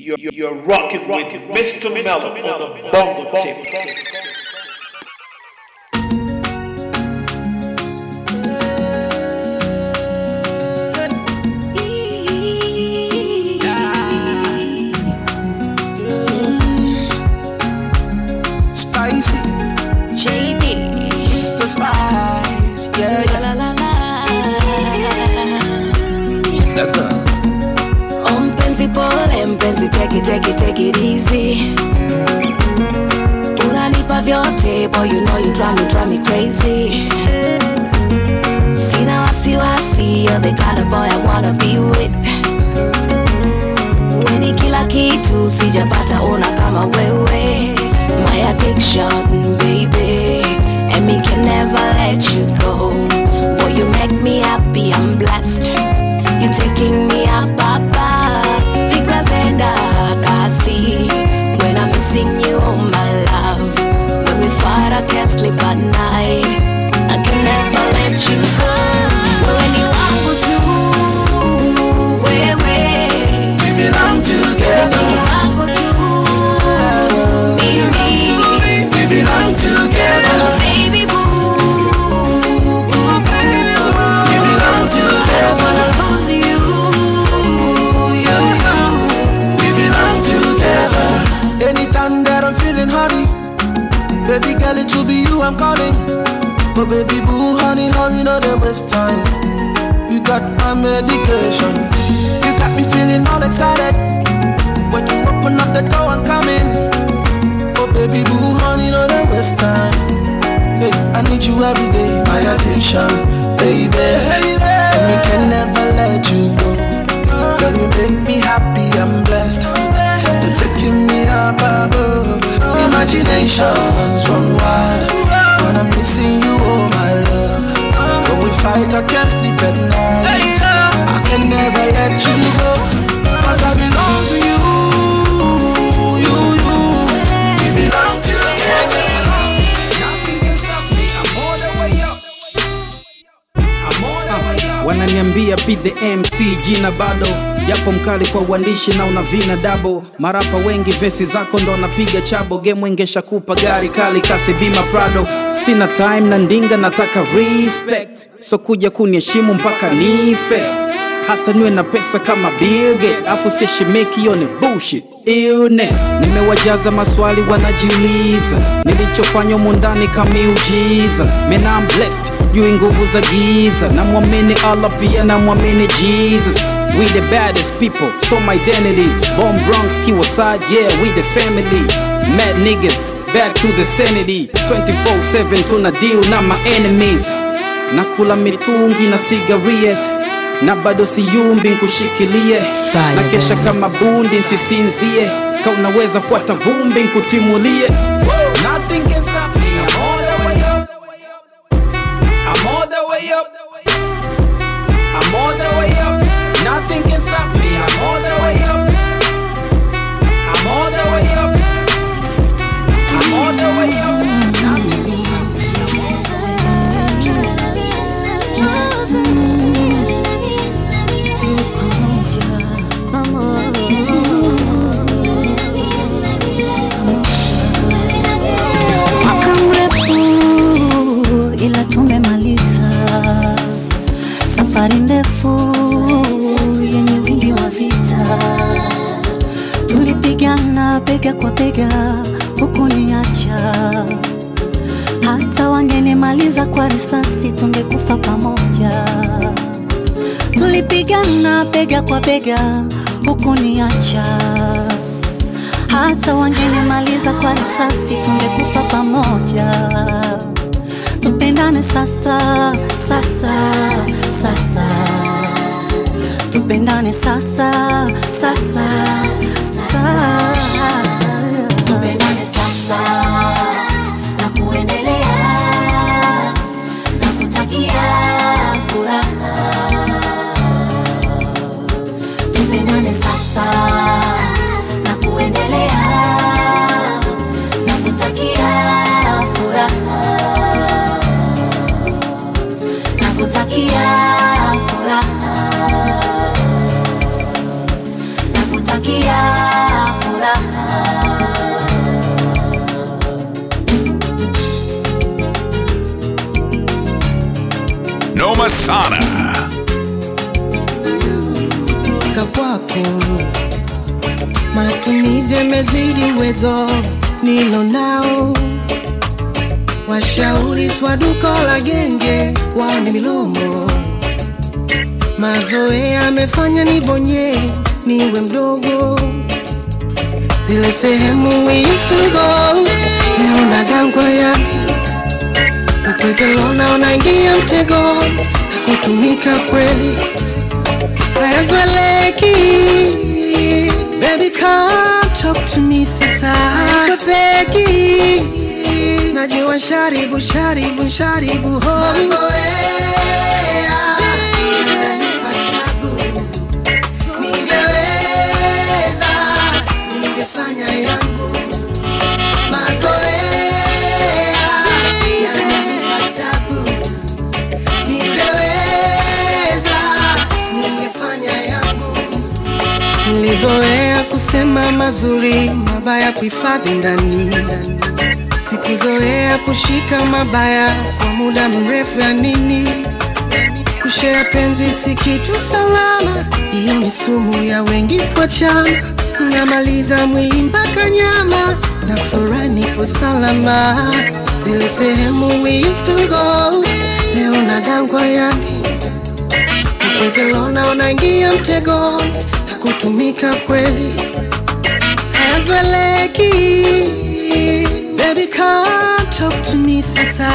You're, you're rocking with Mr. Mellow on the bongo tip. Bado. Japo mkali kwa uandishi na una vina dabo. Marapa wengi vesi zako ndo napiga chabo. Game ingesha kupa gari kali kasi bima prado. Sina time na ndinga nataka respect. So kuja kuniheshimu mpaka nife hata niwe na pesa kama Bill Gates afu sishimiki, hiyo ni bullshit. Illness. Nimewajaza maswali wanajiuliza. Nilichofanya mundani kamiujiza. Mena I'm blessed. Juu nguvu za giza. Namwamini Allah pia namwamini Jesus. We the baddest people so my identities. Bomb Bronx Kiwasad yeah we the family. Mad niggas back to the sanity. 24/7 tuna deal na my enemies. Nakula mitungi na cigarettes na bado siyumbi nkushikilie. Na kesha kama bundi nsisinzie. Ka unaweza fuata vumbi nkutimulie. I'm all the way up. Safari ndefu yenye wingi wa vita. Tulipigana bega kwa bega, hukuniacha. Hata wangenimaliza kwa risasi, tungekufa pamoja. Tulipigana bega kwa bega, hukuniacha hata wangenimaliza kwa risasi tungekufa pamoja. Tupendane sasa, sasa, sasa, tupendane sasa, sasa, sasa, sana. kutoka kwako. Matumizi yamezidi uwezo nilo nao, washauri swaduko la genge wao ni milomo. Mazoea yamefanya nibonye niwe mdogo, zile sehemu we used go, leo nadangwa yani upegelona unaingia mtego, hakutumika kweli. Hayazoeleki. Baby come talk sharibu sharibu sharibu ho Nilizoea kusema mazuri, mabaya kuhifadhi ndani. Sikuzoea kushika mabaya kwa muda mrefu, ya nini? Kushea penzi si kitu salama, hiyo ni sumu ya wengi kwa chama. Namaliza mwili mpaka nyama, na furaha nipo salama. Zile sehemu we used to go, leo nadangwa yani Upegelona unaingia mtegoni, hakutumika kweli, hazweleki Baby come talk to me sasa,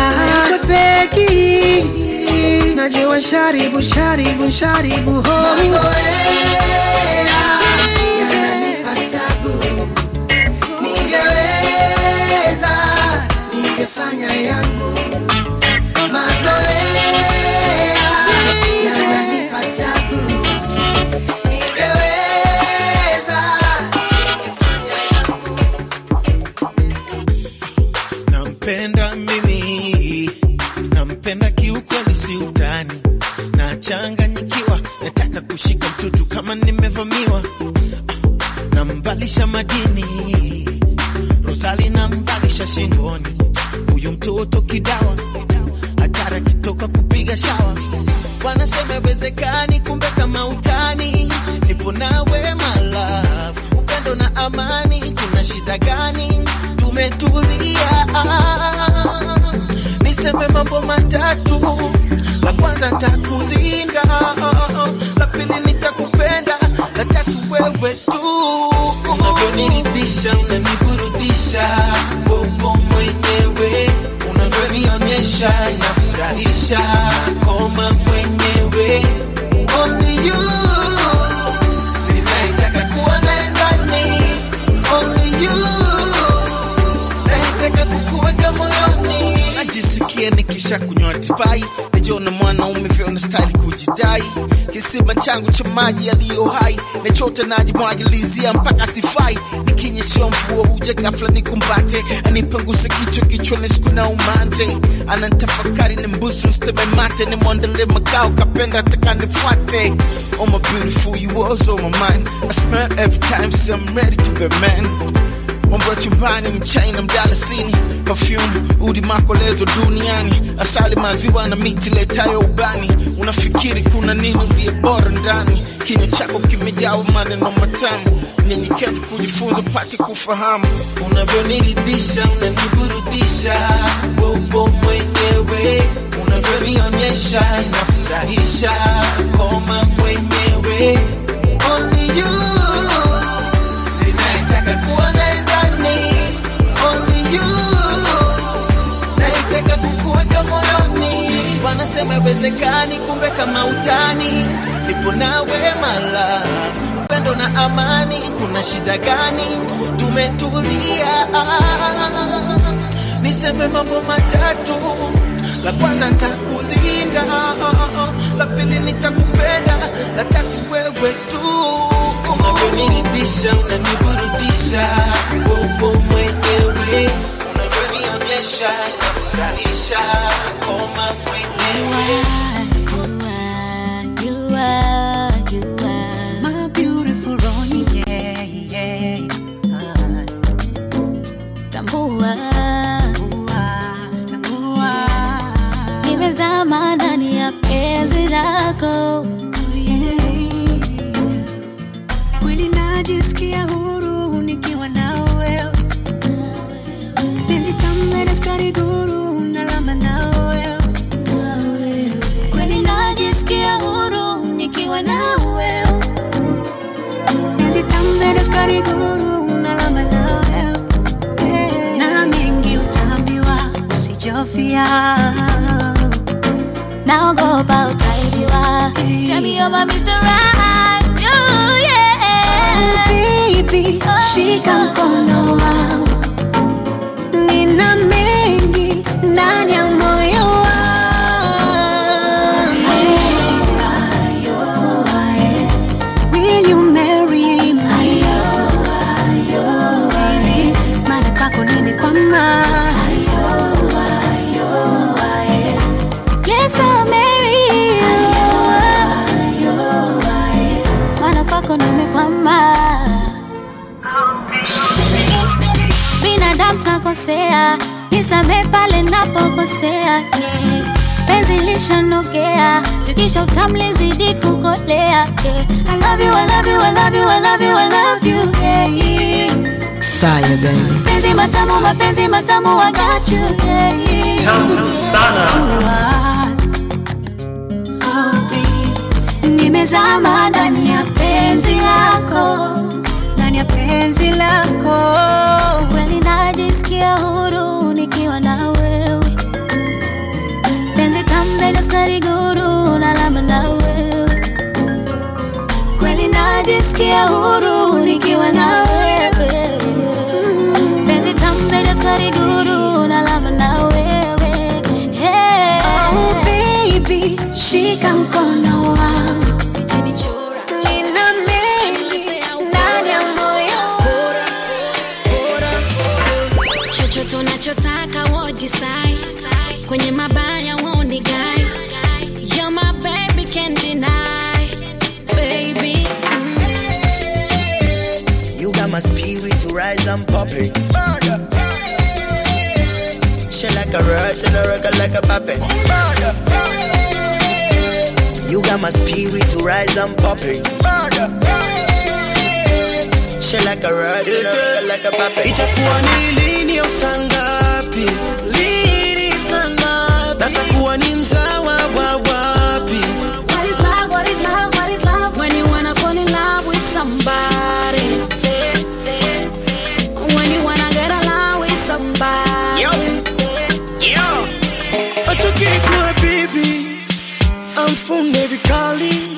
kwepeki najua sharibu sharibu sharibu ho. Yananipa wewe tu unavyoniridhisha unaniburudisha. Bobo mwenyewe unavyonionyesha nafurahisha. Koma mwenyewe only you nikisha kunywa divai. Najiona mwanaume vyona stali kujidai kisima changu cha maji yaliyo hai nachota najimwagilizia mpaka sifai. Nikinyeshewa mvua huja gafla nikumbate anipanguse kichwa kichwani siku na umante. Anantafakari ni mbusu ni mwandele makao kapenda taka nifuate. Oh my beautiful, you was on my mind. I smell every time, so I'm ready to be man mambo ya chumbani mchaina mdalasini perfume udi makolezo duniani. Asali maziwa na miti letayo ubani. Unafikiri kuna nini uliye bora ndani? Kinywa chako kimejawa maneno matamu. Nyenyekevu kujifunza pate kufahamu. Unavyoniridhisha unaniburudisha. Bobo mwenyewe unavyonionyesha inafurahisha koma mwenyewe only you wanasema iwezekani kumbe kama utani nipo nawe mala upendo na amani. Kuna shida gani? Tumetulia. Niseme mambo matatu. La kwanza nitakulinda, la pili nitakupenda la tatu wewe tu. Unavyoniridhisha unaniburudisha. Bobo mwenyewe nimezama ndani ya penzi kweli tamu na sukari guru na wewe na mengi utaambiwa usijofia. Naogopa utaibiwa Tell me you're my Mr. Right. Oh, yeah. baby shika mkono wangu. Nina mengi ndani Tunakosea, nisamehe pale napokosea. yeah. Penzi lishanogea, zikisha utamu lizidi kukolea. yeah. I love you, I love you, I love you, I love you, I love you, yeah. Fire baby. Penzi matamu, mapenzi matamu, I got you, yeah. Tamu sana. Oh. Nimezama ndani ya penzi lako, ndani ya penzi lako. Najisikia huru nikiwa na wewe. Penzi tamu zenye sukari guru na lama na wewe. Kweli najisikia huru like a rat and a rocker like a puppet. You got my spirit to rise and popping. She like a rat and a rocker like a puppet. Itakuwa ni lini au saa ngapi? Lini saa? Natakuwa ni mzawa amfunge vikali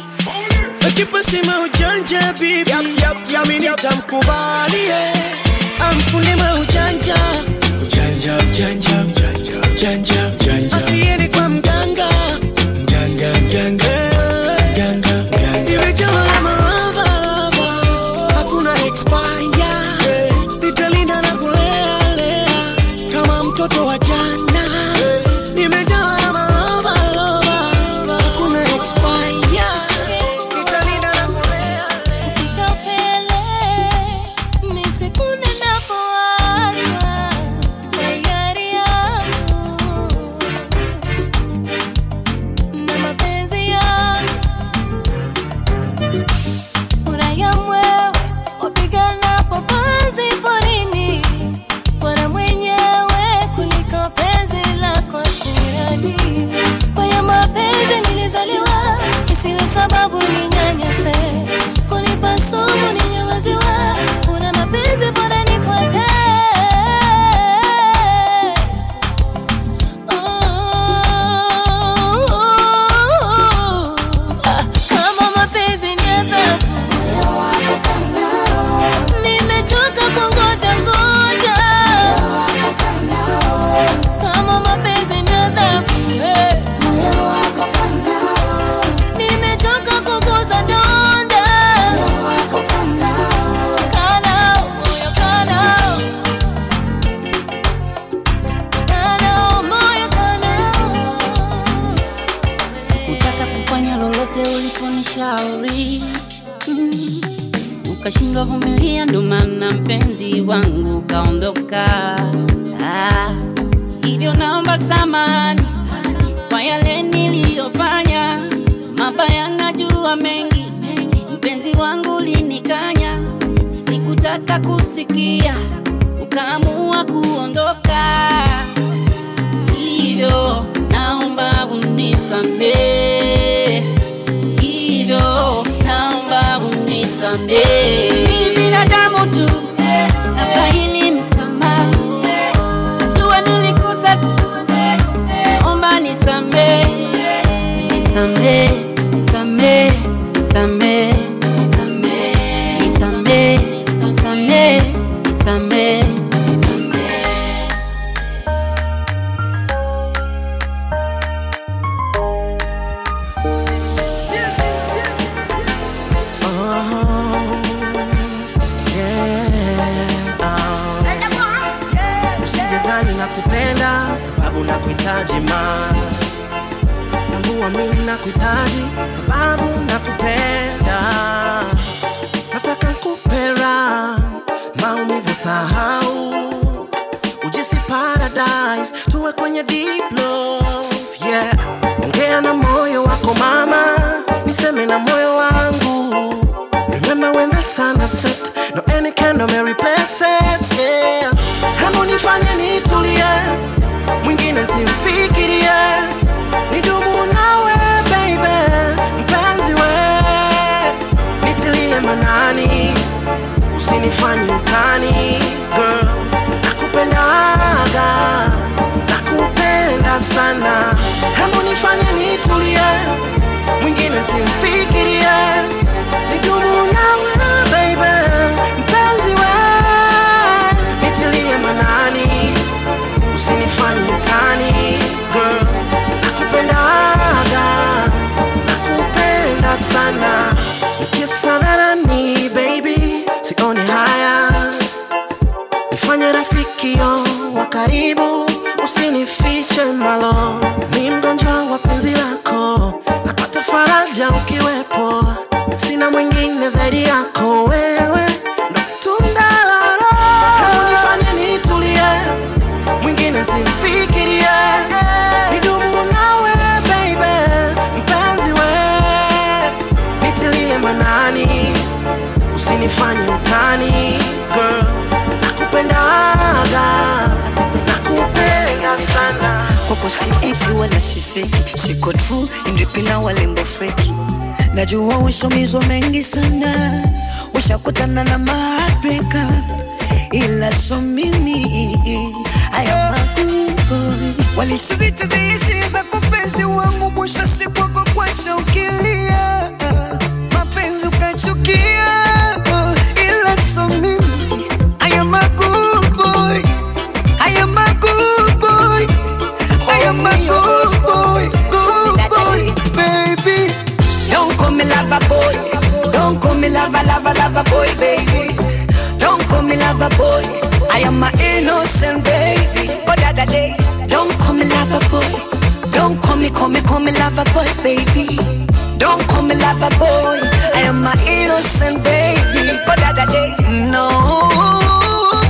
akipasima ujanja bibi. Yami nitamkubali yeah. amfunge maujanja ujanja. Ujanja ujanja ujanja ujanja sababu na kuhitaji ma. Tambua mimi na sababu na kupenda nataka kupera maumivu sahau. Ujisi paradise tuwe kwenye deep yeah. Ongea na moyo wako mama niseme na moyo wangu. Remember when the set no any candle may replace it yeah. Hebu nifanye nitulie mwingine simfikirie. Nidumu nawe baby mpenzi we. Nitilie manani usinifanye utani. Girl nakupendaga nakupenda sana. Hebu nifanye nitulie mwingine simfikirie. Nidumu nawe malo. Ni mgonjwa wa penzi lako. Napata faraja ukiwepo. Sina mwingine zaidi yako. Wewe sana kwako si eti wala si feki siko true indipina walembo freki najua ushomizwa mengi sana. Ushakutana na mabreka ila so mimi kupenzi wangu mwisho siku wako kwacha ukilia. Mapenzi ukachukia lover, lover, lover boy, baby. Don't call me lover boy. I am my innocent baby. Da da day. Don't call me lover boy. Don't call me, call me, call me lover boy, baby. Don't call me lover boy. I am my innocent baby. Da da day. No,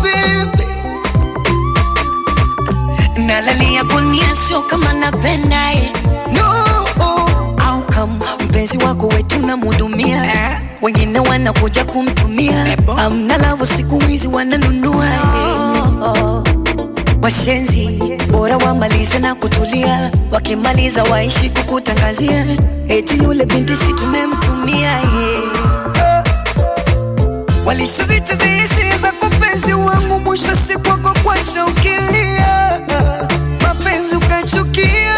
baby. Nalalia kunia sio kama napenda eh. No, au kama mpenzi wako wetu namhudumia wengine wanakuja kumtumia. Amna lavu siku hizi wananunua. Eh. washenzi bora wamalize na kutulia. Wakimaliza waishi kukutangazia. Eti yule binti si tumemtumia yeah. Hisia za kupenzi wangu, mwisho siku wako kwacha ukilia, mapenzi ukachukia,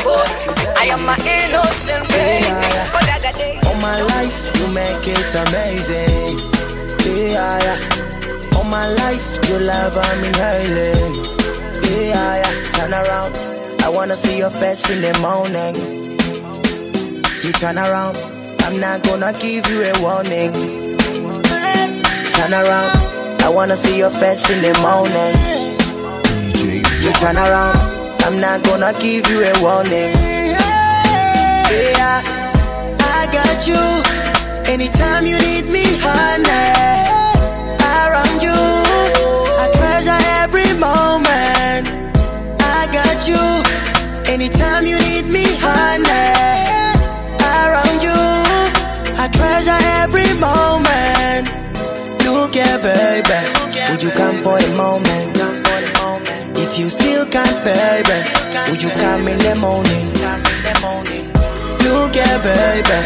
boy, I am my innocent baby. Oh, da, da, day. All my life, you make it amazing. Yeah, yeah. All my life, your love, I'm inhaling. Yeah, yeah. Turn around, I wanna see your face in the morning. You turn around, I'm not gonna give you a warning. Turn around, I wanna see your face in the morning. You turn around, I'm not gonna give you a warning. Yeah, I got you. Anytime you need me, honey, around you, I treasure every moment. I got you. Anytime you need me, honey, around you, I treasure every moment. Look here, baby, would you come for a moment? If you still can't, baby, would you come in the morning? Look here, baby,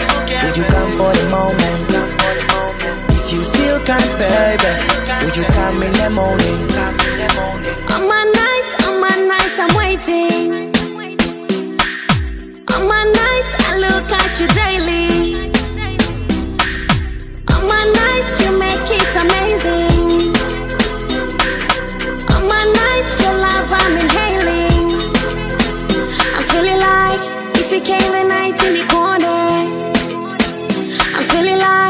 would you come for a moment? If you still can't, baby, would you come in the morning? On my nights, on my nights, I'm waiting. On my nights, I look at you daily. If came the night in the corner. I'm feeling like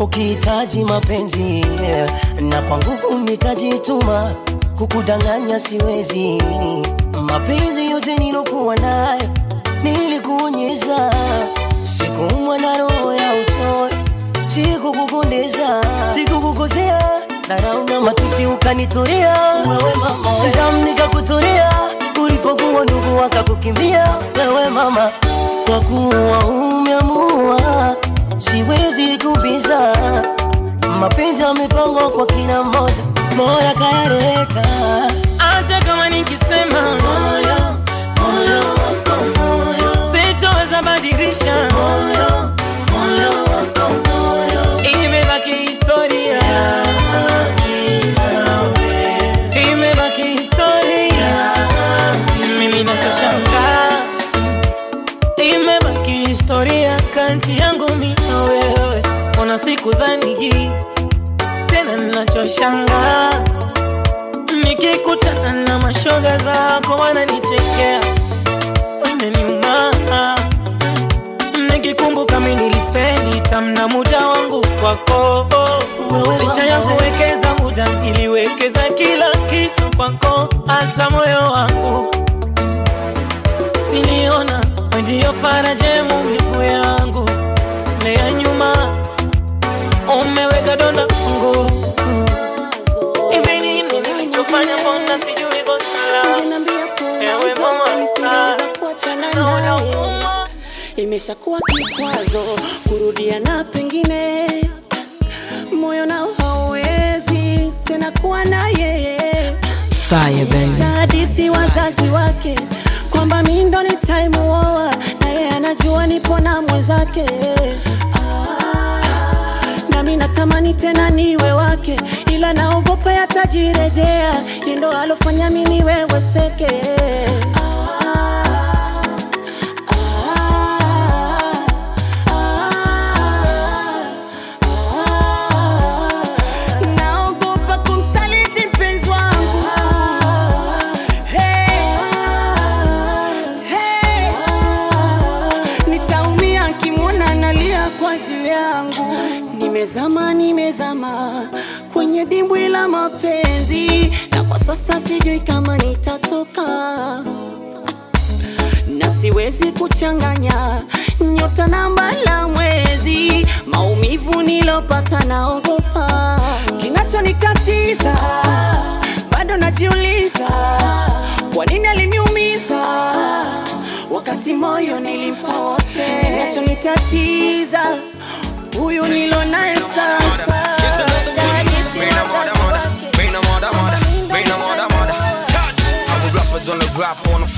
ukihitaji mapenzi na kwa nguvu nikajituma kukudanganya siwezi. Mapenzi yote nilokuwa nayo nilikuonyesha. Sikuumwa na roho ya utoe sikukukondesha sikukukosea narauna matusi ukanitoria wewe damu nikakutoria ulipokuwa ndugu wakakukimbia. Wewe mama kwa kuwa umeamua siwezi kubiza mapenzi yamepangwa kwa kila mmoja. Moya kayaleta. Hata kama nikisema moyo moyo wako moyo. Sitoweza badilisha. Moyo moyo wako moyo. Imebaki historia. Mimi ona siku hii. Tena ninachoshanga nikikutana na mashoga zako wananichekea. Wananiuma nikikumbuka mi nilispendi tamna muda wangu kwako. Licha ya kuwekeza muda niliwekeza kila kitu kwako hata moyo wangu. Niliona wendiyo faraja maumivu yangu umeweka donda hivi nini nilichofanya mbona sijui kosa ewe mama naona huruma. Imeshakuwa kikwazo kurudiana pengine. Moyo nao hauwezi tena kuwa na yeye. Hadithi wazazi wake kwamba mi ndo nitaimuoa na yeye anajua nipo na mwenzake. Ah, nami natamani tena niwe wake ila naogopa yatajirejea. Yendo alofanya mi niweweseke moyo nilimpa wote kinachonitatiza huyu nilo naye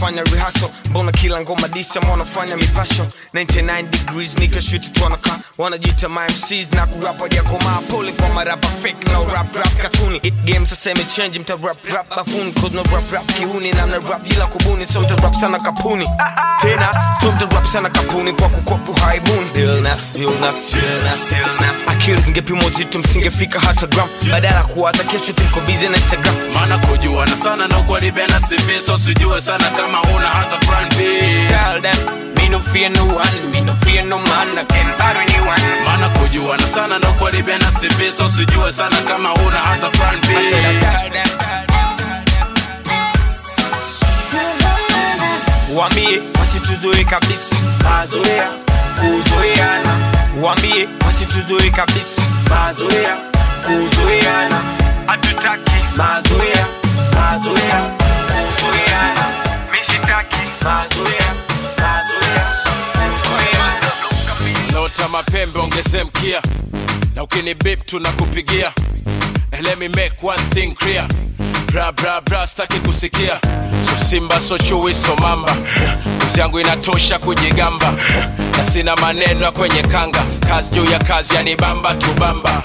wanafanya rehearsal. Mbona kila ngoma disa mwanafanya mipasho 99 degrees nika tuanaka wanajita MCs na kurapa jakomaa pole kwa marapa fake na rap katuni. It game sasa imechange mta bafuni. Cause no rap rap kiuni. Na rap bila kubuni so mta sana kapuni. Tena so mta sana kapuni kwa kukopu haibuni illness illness illness akili zingepimwa uzito msingefika hata gram. Badala kuwa hata kesho tuko busy na instagram. Maana kujuana sana na ukwalibena CV so sijue sana kama una hata front page. Tell them, me no fear no one, me no fear no man, I can't buy anyone. maana kujuana sana na ukwalibena CV so sijue sana kama una hata front page. I said I tell them, Wambie wasituzoe kabisa mazoea kuzoeana, wambie wasituzoe kabisa mazoea kuzoeana, hatutaki mazoea mazoea kuzoeana, mazoea naota mapembe ongeze mkia na ukini bip tunakupigia. And me make one thing clear. Bra staki kusikia. So simba so chui so mamba. Kuzi yangu inatosha kujigamba. Na sina maneno ya kwenye kanga. Kazi juu ya kazi yanibamba tubamba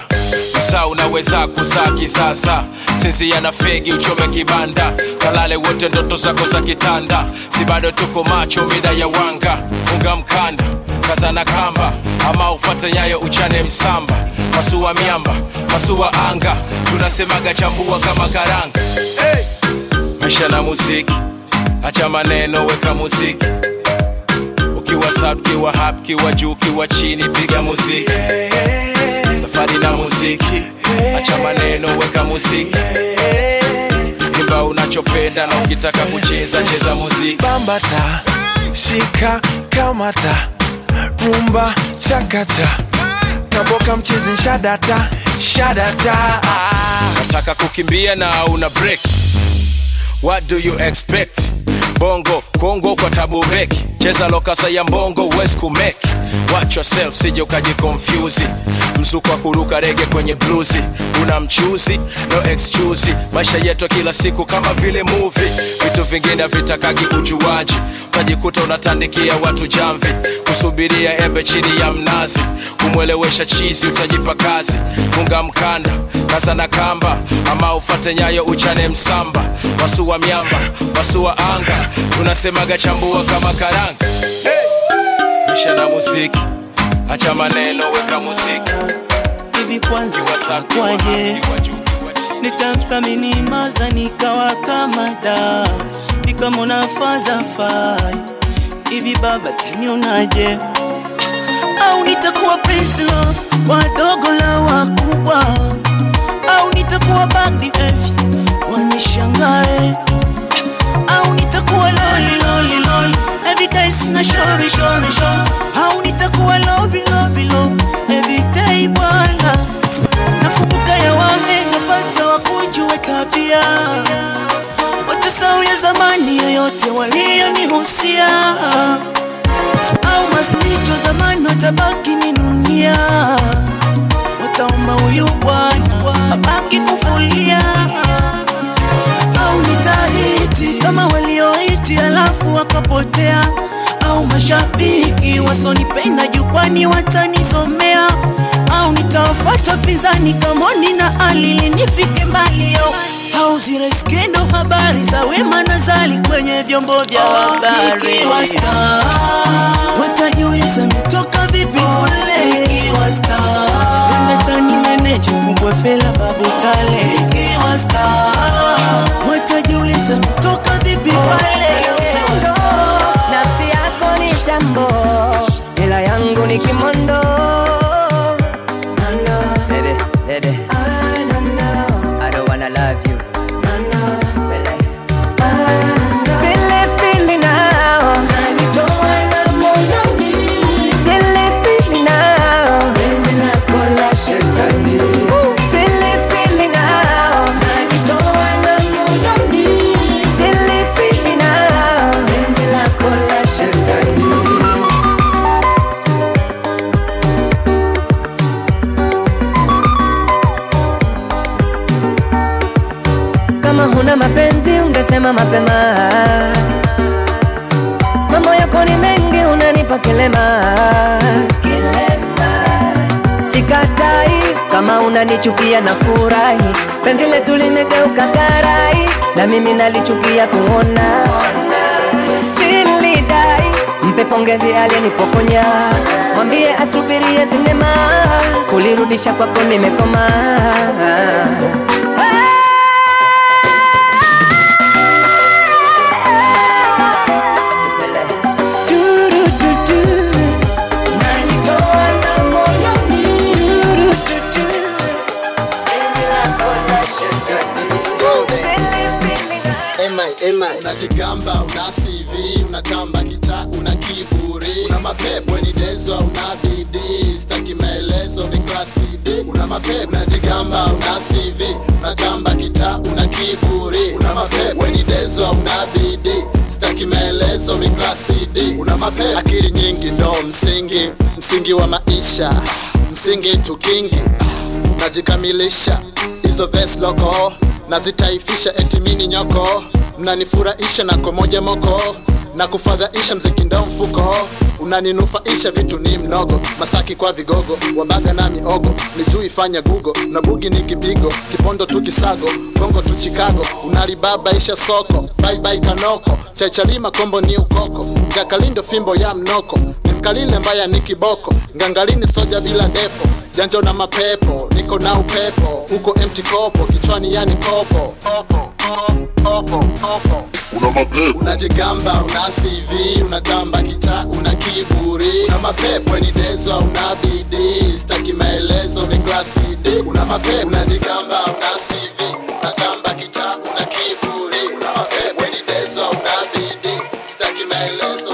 msaa unaweza kusaki kisasa sisi yana fegi uchome kibanda. Kalale wote ndoto zako za kitanda. Si bado tuko macho mida ya wanga. Funga mkanda kazana kamba. Ama ufate nyayo uchane msamba. Masua miamba masua anga. Tunasemaga chambua kama karanga. Hey! maisha na muziki. Acha maneno weka muziki. Ukiwa sab kiwa hap kiwa juu kiwa chini piga muziki safari na muziki. Acha maneno weka muziki. Imba unachopenda na ukitaka kucheza cheza muziki. Bambata shika kamata. Rumba chakacha kaboka mchezi shadata shadata. Nataka kukimbia na una break. What do you expect bongo kongo kwa tabu beki cheza lokasa ya mbongo uwezi kumeki. Watch yourself sije ukajikonfyuzi mzuko wa kuruka rege kwenye bluzi. Una mchuzi no excuse. Maisha yetu kila siku kama vile muvi vitu vingine vitakagi ujuaji. Utajikuta unatandikia watu jamvi kusubiria embe chini ya mnazi. Kumwelewesha chizi utajipa kazi. Funga mkanda kaza na kamba. Ama ufate nyayo uchane msamba. Wasua miamba wasua anga. Tunasemaga chambua kama karanga. Hey! maisha na muziki. Acha maneno weka muziki. Hivi kwanza kwaje nitamthamini maza nikawa kama da. Nikamona faza fai hivi baba tanionaje au nitakuwa peslo wadogo la wakubwa? Au nitakuwa evi wanishangae? Au nitakuwa loli loli loli? Everyday sina shori shori shori au nitakuwa lovi lovi lovi everyday bwana. Nakumbuka ya wame napata wakujue tabia yoyote walionihusia. Au masnito zamani watabaki ninunia wataomba huyu bwana abaki kufulia. Au nitaiti kama walioiti alafu wakapotea. Au mashabiki wasonipenda jukwani watanisomea. Au nitawafuata pinzani kamoni na alili nifike mbali yo au zile skendo habari za wema na zali kwenye vyombo vya habari. watajiuliza mitoka vipi? Kule ikiwa Ungetani meneja kubwa fela babu tale. Watajiuliza mitoka vipi? Kule, nafsi yako ni chambo ila yangu ni kimondo. Bebe, baby. Unanichukia na furahi, penzi letu limegeuka karai, na mimi nalichukia kuona. Silidai mpe pongezi aliyenipokonya, mwambie asubirie sinema, kulirudisha kwako nimekoma. Unajigamba una CV unatamba kita una kiburi. Una mapepo ni dezo una bidii staki maelezo ni klasi D. Una mapepo unajigamba una CV unatamba kita una kiburi. Una mapepo ni dezo una bidii staki maelezo ni klasi D. Una mapepo akili nyingi ndo msingi msingi wa maisha msingi tukingi najikamilisha hizo ves loko nazitaifisha etimini nyoko mnanifurahisha na komoja moko na kufadhaisha mziki ndo mfuko. Unaninufaisha vitu ni mnogo masaki kwa vigogo wabaga na miogo nijui fanya gugo na bugi ni kipigo kipondo tu kisago bongo tu chicago unalibabaisha soko baibai kanoko kombo ni ukoko jakalindo fimbo ya mnoko ni mkalile mbaya ni kiboko ngangalini soja bila depo janjo na mapepo niko na upepo huko empty kichwani yani kopo kopo una mapepo. Unajigamba una CV unatamba kita una kiburi. Una mapepo ni dezo una bidii staki maelezo ni klasi D. Una mapepo unajigamba una CV unatamba kita una kiburi. Una mapepo ni dezo una bidii staki maelezo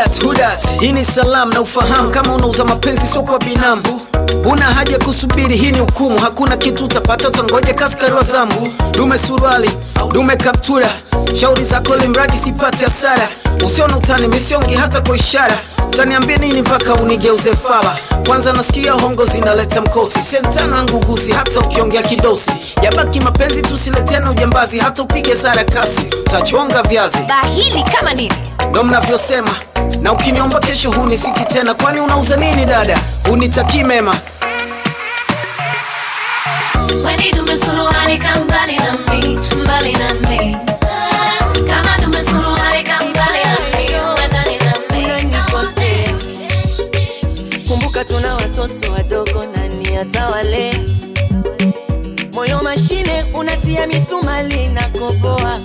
Hudat, hudat, hii ni salamu na ufahamu kama unauza mapenzi sio kwa binamu una haja kusubiri, hii ni hukumu. Hakuna kitu utapata, utangoja kaskari wa zambu. Dume suruali, dume kaptura, shauri zako limradi sipate hasara. Usiona utani misiongi hata kwa ishara, utaniambia nini mpaka unigeuze fala? Kwanza nasikia hongo zinaleta mkosi, sentana yangu hata ukiongea kidosi. Yabaki mapenzi, tusiletena ujambazi, hata upige sara kasi, utachonga viazi. bahili kama nini ndo mnavyosema na ukiniomba kesho hunisiki tena kwani unauza nini dada? Unitakii mema. Kumbuka tuna watoto wadogo nani atawale moyo mashine unatia misumali na koboa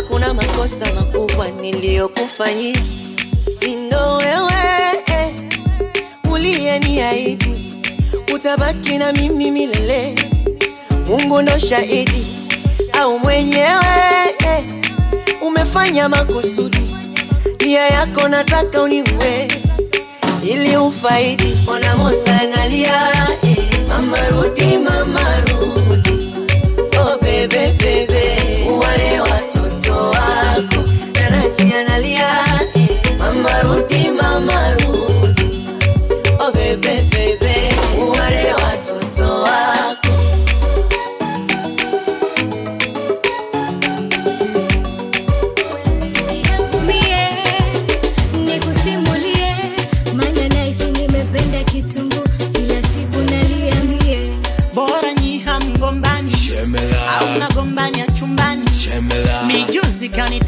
au kuna makosa makubwa niliyokufanyia. Sindo wewe eh, uliyeniahidi utabaki na mimi milele. Mungu ndo shahidi. Au mwenyewe eh, umefanya makusudi. Nia yako nataka uniue. Ili ufaidi. Ona mosa analia eh, mama rudi mama rudi nanachi analia eh,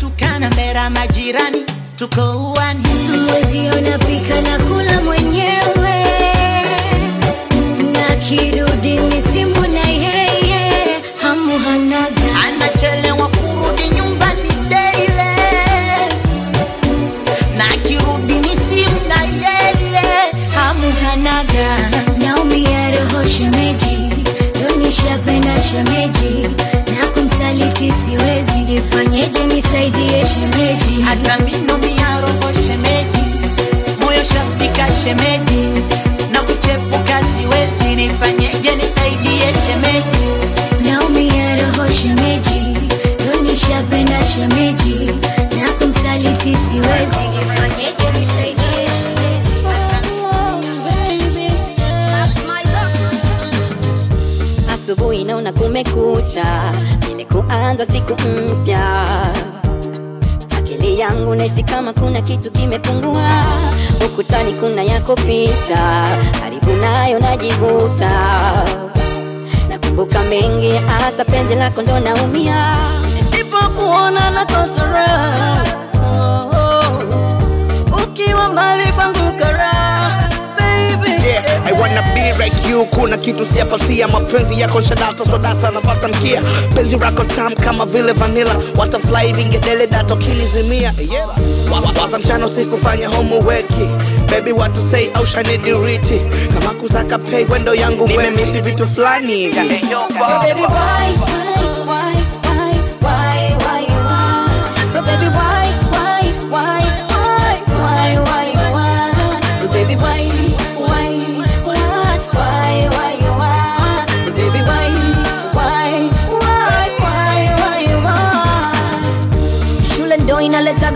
mijuzi mbele ya majirani tuko uani, mwezio napika na kula mwenyewe na kirudi ni simu na yeye hamu hanaga anachelewa kurudi nyumbani deile, na kirudi ni simu na yeye hamu hanaga naumia roho shemeji donishapenda shemeji. na kumsaliti siwezi nifanyeje nisaidie shemeji? Hata minomia roho shemeji. Moyo shafika shemeji. Na kuchepuka siwezi nifanyeje nisaidie shemeji? Naumia roho shemeji. Donishapenda shemeji. Na kumsaliti siwezi. Nifanyeje nisaidie shemeji? Asubuhi naona kumekucha kuanza siku mpya. Akili yangu naisi kama kuna kitu kimepungua. Ukutani kuna yako picha. Karibu nayo najivuta. Nakumbuka mengi hasa penzi lako ndo naumia. Nilipokuona nakosa raha ukiwa mbali kwangu karaha baby yeah, I wanna be like you. Kuna kitu sijapatia mapenzi yako shadata sodata napata mkia. Penzi rako tam kama vile vanilla. Watafly vingedele dato kilizimia yeah. Wa- wa- waza mchana usikufanya homework. Baby what to say au shanidiriti kama kuzaka pay wendo yangu nimemisi vitu fulani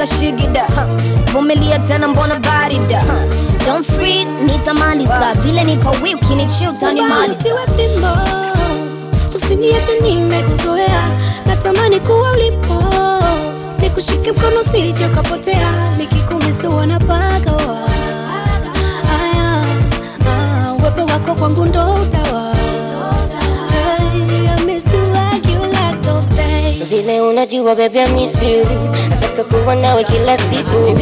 shigida ha. vumilia tena mbona barida don't freak nitamaliza. Vile niko wiki ni chill tanimaliza usiniache nimekuzoea natamani kuwa ulipo. Nikushike mkono sije ukapotea. Nikikumisuwa na pagawa aya ah, uwepo wako kwangu ndo utawa. Hey, I miss to like you like those days. vile unajua baby I miss you nataka kuwa nawe kila siku.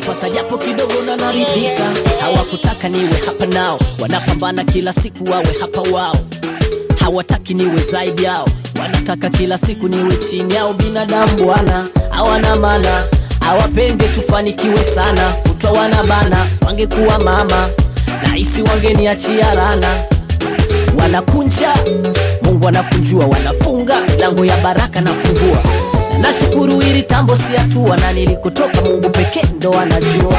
Kupata japo kidogo na naridhika. Hawakutaka niwe hapa nao wanapambana kila siku wawe hapa wao. Hawataki niwe zaidi yao. Wanataka kila siku niwe chini yao. Binadamu bwana hawana mana hawapende tufanikiwe sana. Kutwa wanabana wangekuwa mama. Na hisi wangeniachia rana. Wanakunja. Mungu anakunjua wanafunga. Lango ya baraka nafungua. na nashukuru ili tambo si hatua na nilikotoka mungu pekee ndo anajua,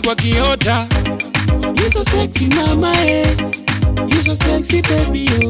kwa kiota You so sexy mama eh. You so sexy baby oh.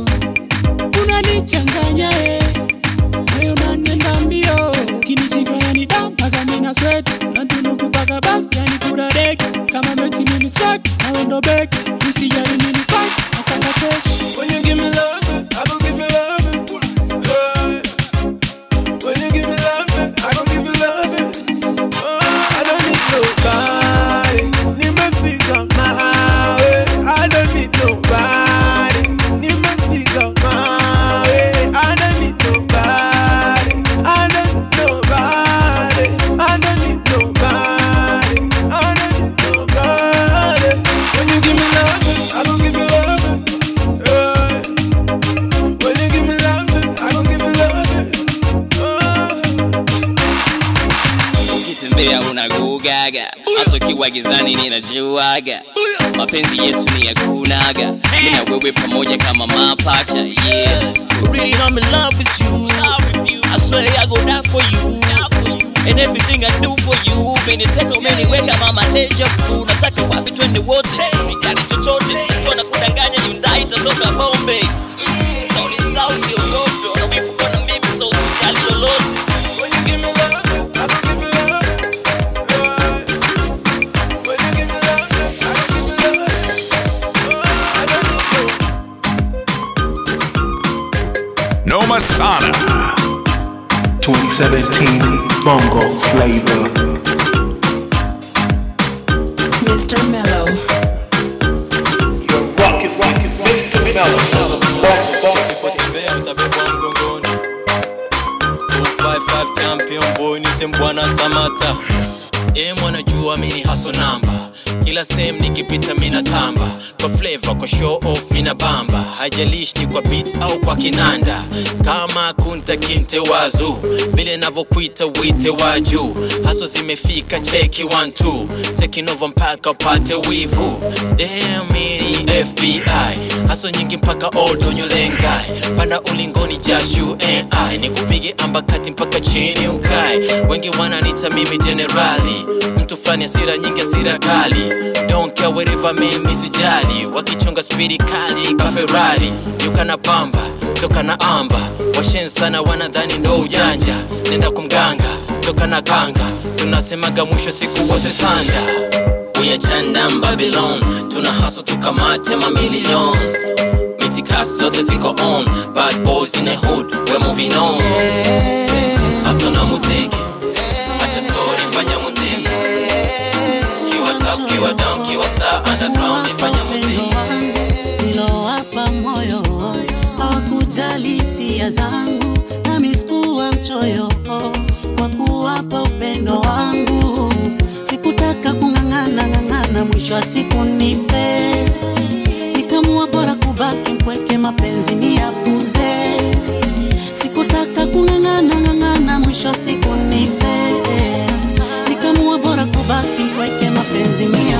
Bongo Flavor. Mr. Mellow. You're rocking, rocking, Mr. Mellow. Ukitembea utabebwa mgongoni 255 champion boy nite mbwana samata e mwanajua mini haso namba kila sehemu nikipita mina tamba kwa flavor kwa show off mina bamba haijalishi ni kwa beat au kwa kinanda kama kunta kinte wazu navyokuita wite wa juu. Haso zimefika cheki 1 tekinova mpaka upate wivu. Damn, fbi haso nyingi mpaka old onyolengai panda ulingoni jashu ai nikupige ambakati mpaka chini ukae wengi wananita mimi generali. Mtu fulani asira nyingi asira kali. Don't care wherever mimi sijali. Wakichonga spidi kali ka ferari yukana pamba toka na amba. Washen sana wanadhani ndo ujanja. Nenda kumganga toka na kanga. Tunasemaga mwisho siku wote sanda. Uyachandam babylon. Tuna haso tukamate mamilion. Mitikasi zote ziko on. Bad boys in hood we moving on. Haso na muziki. Acha fanya muziki. Kiwa top kiwa down kiwa star underground hawakujali hisia zangu nami sikuwa mchoyo kwa kuwapa upendo wangu. Sikutaka kung'ang'ana ng'ang'ana mwisho wa siku nife. Nikamua bora kubaki mpweke mapenzi ni yapuze. Sikutaka kung'ang'ana ng'ang'ana mwisho wa siku nife. Nikamua bora kubaki mpweke mapenzi ni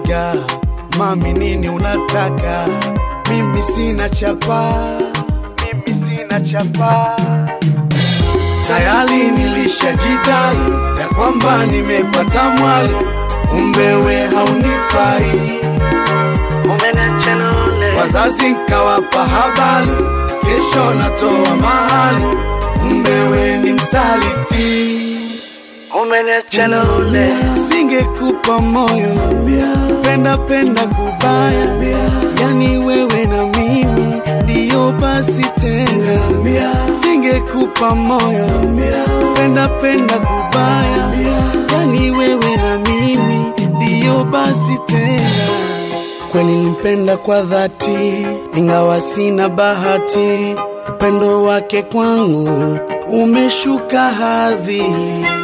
nikamuulizaga mami nini unataka? Mimi sina chapa. Mimi sina chapa. Tayari nilishajidai ya kwamba nimepata mwali. Umbewe haunifai. Wazazi nkawapa habari. Kesho natoa mahali. Umbewe ni msaliti. Umeniachanole singekupa moyo. Penda penda kubaya. Yani wewe na mimi ndiyo basi tena. Singekupa moyo. Penda penda kubaya. Yani wewe na mimi ndiyo basi tena. Kweli nimpenda kwa dhati, ingawa sina bahati. Upendo wake kwangu umeshuka hadhi,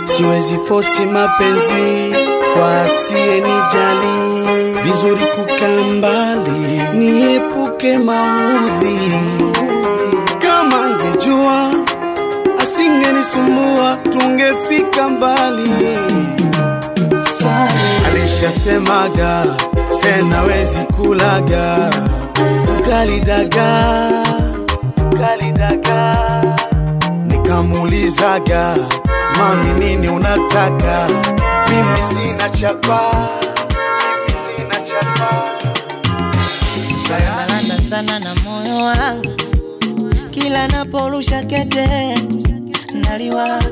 siwezi fosi mapenzi kwa asiye nijali. Vizuri kukaa mbali, niepuke maudhi. Kama angejua asingenisumbua, tungefika mbali. Alishasemaga tena wezi kulaga ugali nikamuulizaga mami nini unataka mimi sina chapa. Sina sana na moyo wangu. Kila naporusha kete naliwa.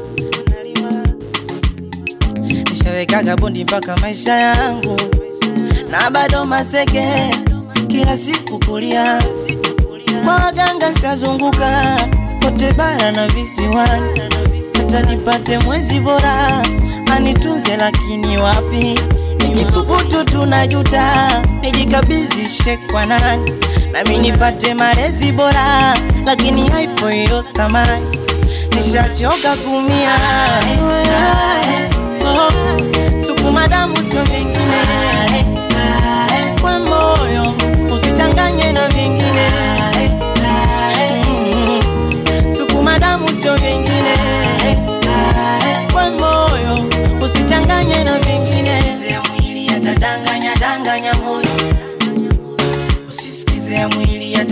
Nishawekaga bondi mpaka maisha yangu. Na bado maseke kila siku kulia. Kwa waganga nshazunguka kote bara na visiwani. Hata nipate mwenzi bora anitunze lakini wapi? Nikithubutu tunajuta nijikabizishe kwa nani? Nami nipate malezi bora lakini haipo hiyo thamani. Nishachoka kumia sukuma damu sio vingine. Kwa moyo Mm, damu sio vingine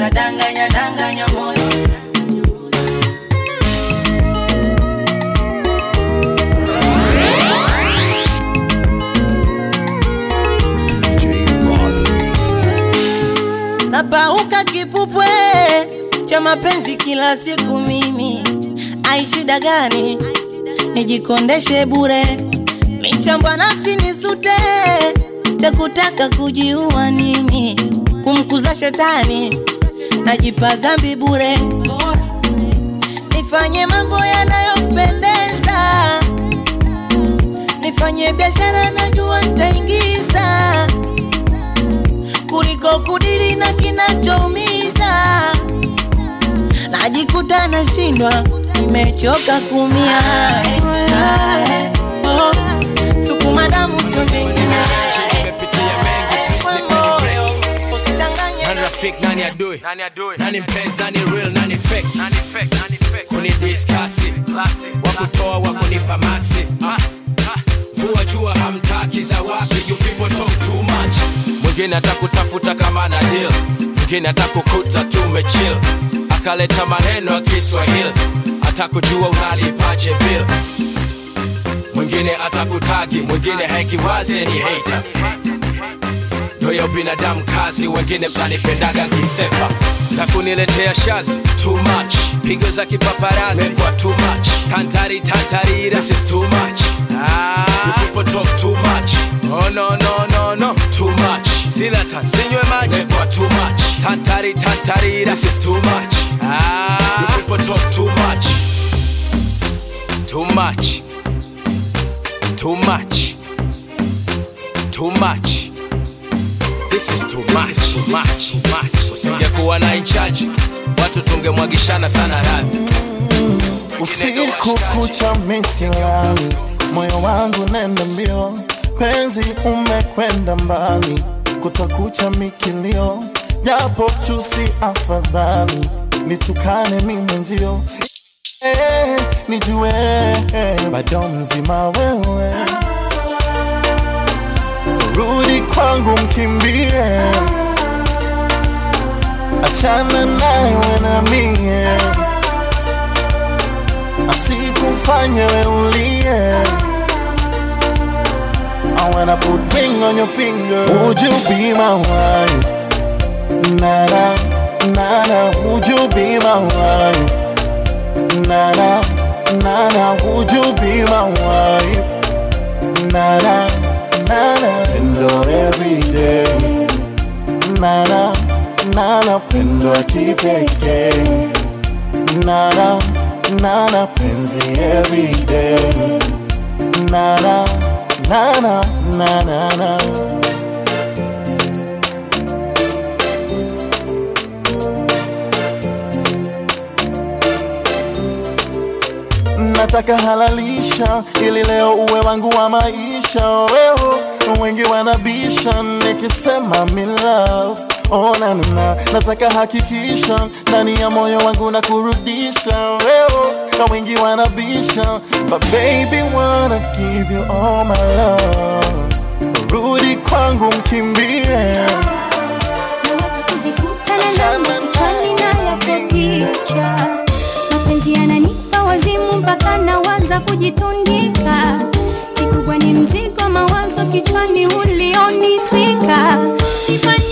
mwili danganya moyo. Napauka kipupwe cha mapenzi kila siku mimi. Aishida gani? Nijikondeshe bure. Michambwa nafsi nisute. Cha kutaka kujiua nini? Kumkuza shetani najipa zambi bure. Nifanye mambo yanayopendeza. Nifanye biashara najua ntaingiza kuliko kudili na kinachoumiza. Najikuta nashindwa nimechoka kumia. Oh, usichanganye nani rafiki nani adui nani mpenzi nani real nani fake? Kunidiskasi wakutoa wakunipa maxi vua jua hamtaki za wapi? You people talk too much. Mwingine atakutafuta kama na deal. Mwingine atakukuta tumechill akaleta maneno ya kiswahili. Atakujua unalipaje bill. Mwingine atakutagi. Mwingine hekiwaze ni hater ndoyo binadamu kazi wengine mtanipendaga nkisepa za kuniletea shazi too much. Pigo za kipaparazi mekwa too much. Tantari tantarira this is too much. Ah, you people talk too much. Oh no no no no. Too much. Sila tansinywe maji. Mekwa too much. Tantari tantarira this is too much. Ah, you people talk too much. Too much. Too much. Too much This is too much, too much, too much. Usingekuwa na incharge watu tungemwagishana sana radhi. usiku kucha misilali, moyo wangu nenda mbio, penzi umekwenda mbali, kutakucha mikilio, japo tu si afadhali, nitukane mi mwenzio eh, nijue bado mzima wewe, rudi kwangu mkimbie, achana naye na mie asikufanye ulie. I wanna put ring on your finger. Would you be my wife? Nana, nana, would you be my wife? Nana, nana, would you be my wife? Nana, nana, pendo every day. Nana, nana, pendo kipekee. Nana, nana, penzi every day. Nana, nana, nana, nana. nataka halalisha ili leo uwe wangu wa maisha wewe wengi wanabisha nikisema me love. Oh, na, na, na. nataka hakikisha ndani ya moyo wangu na kurudisha weo na wengi wanabisha but baby wanna give rudi kwangu mkimbie. Mapenzi yananipa wazimu mpaka nawaza kujitundika kikubwa ni mzigo mawazo kichwani ulionitwika nifanye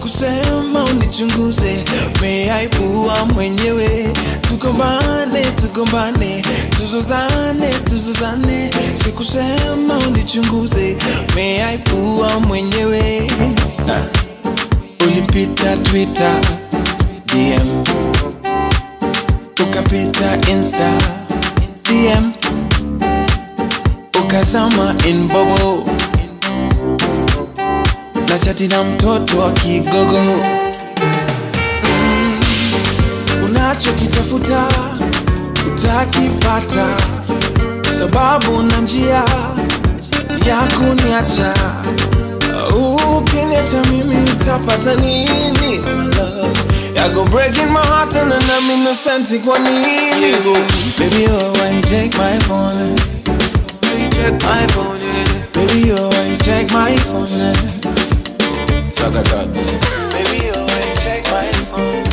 sikusema unichunguze, meaibua mwenyewe. Tugombane, tugombane, tuzozane, tuzozane, sikusema unichunguze, meaibua mwenyewe. Ulipita Twitter, DM, ukapita Insta, DM ukazama in na mtoto wa kigogo. Mm. unachokitafuta utakipata. Sababu na njia ya kuniacha. Ukiniacha mimi utapata nini? My love. Ya go breaking my heart and I'm innocent. Kwa nini? Baby oh why you take my phone. Check my phone. Baby, oh, when you my phone, yeah. Suck a dog. Baby, oh, when you check my phone.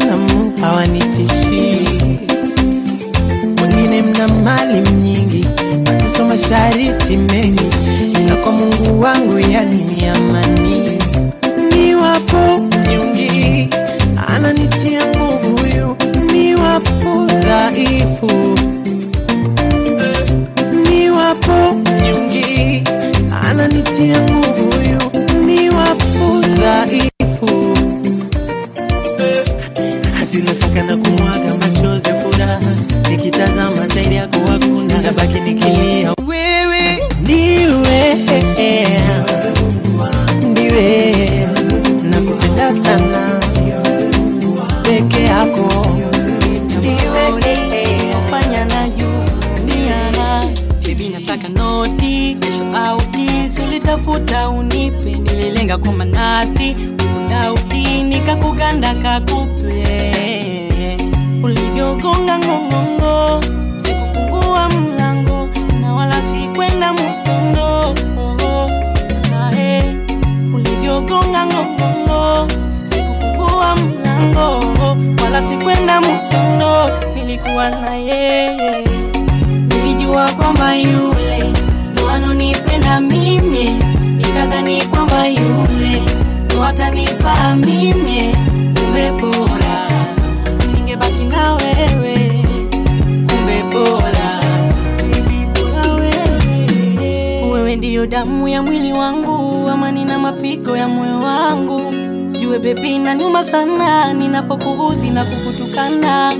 Sana Mungu hawanitishi Mwingine mna mali nyingi akisoma shariti mengi. Ila kwa mungu wangu yani ni amani nikakuganda kakupe ulivyogonga ngongongo sikufungua mlango na wala sikwenda msondo ae ulivyogonga ngongongo sikufungua mlango wala sikwenda musondo. nilikuwa na yeye. Nilijua kwamba yule ndo mimi. Nikadhani kwamba yule ndo mimi wewe. Ndiyo damu ya mwili wangu amani na mapigo ya moyo wangu. Jue bebi na nyuma sana. Ninapokuudhi na kukutukana.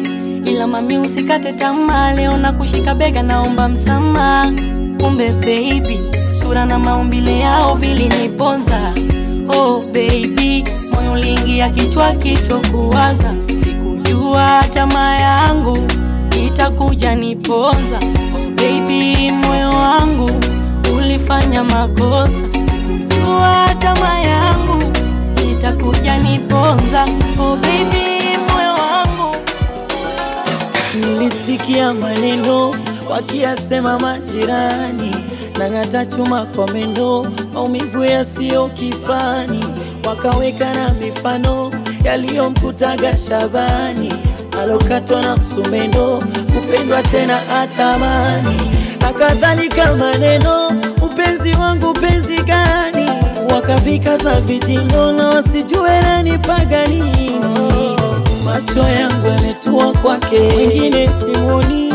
Ila mami usikate tamaa. Leo na kushika bega naomba msamaha. Kumbe baby sura na maumbile yao viliniponza oh baby moyo uliingia kichwa kichwa kuwaza sikujua tamaa yangu itakuja niponza. Oh baby moyo wangu ulifanya makosa. Sikujua tamaa yangu itakuja niponza. Oh baby moyo wangu. Nilisikia maneno wakiyasema majirani. Nang'ata chuma kwa meno maumivu yasiyo kifani wakaweka na mifano yaliyomkutaga Shabani alokatwa na msumeno kupendwa tena atamani. Akadhalika maneno upenzi wangu penzi gani? Wakavika za vijino na wasijue nanipaga nini macho yangu yametua kwake wengine simoni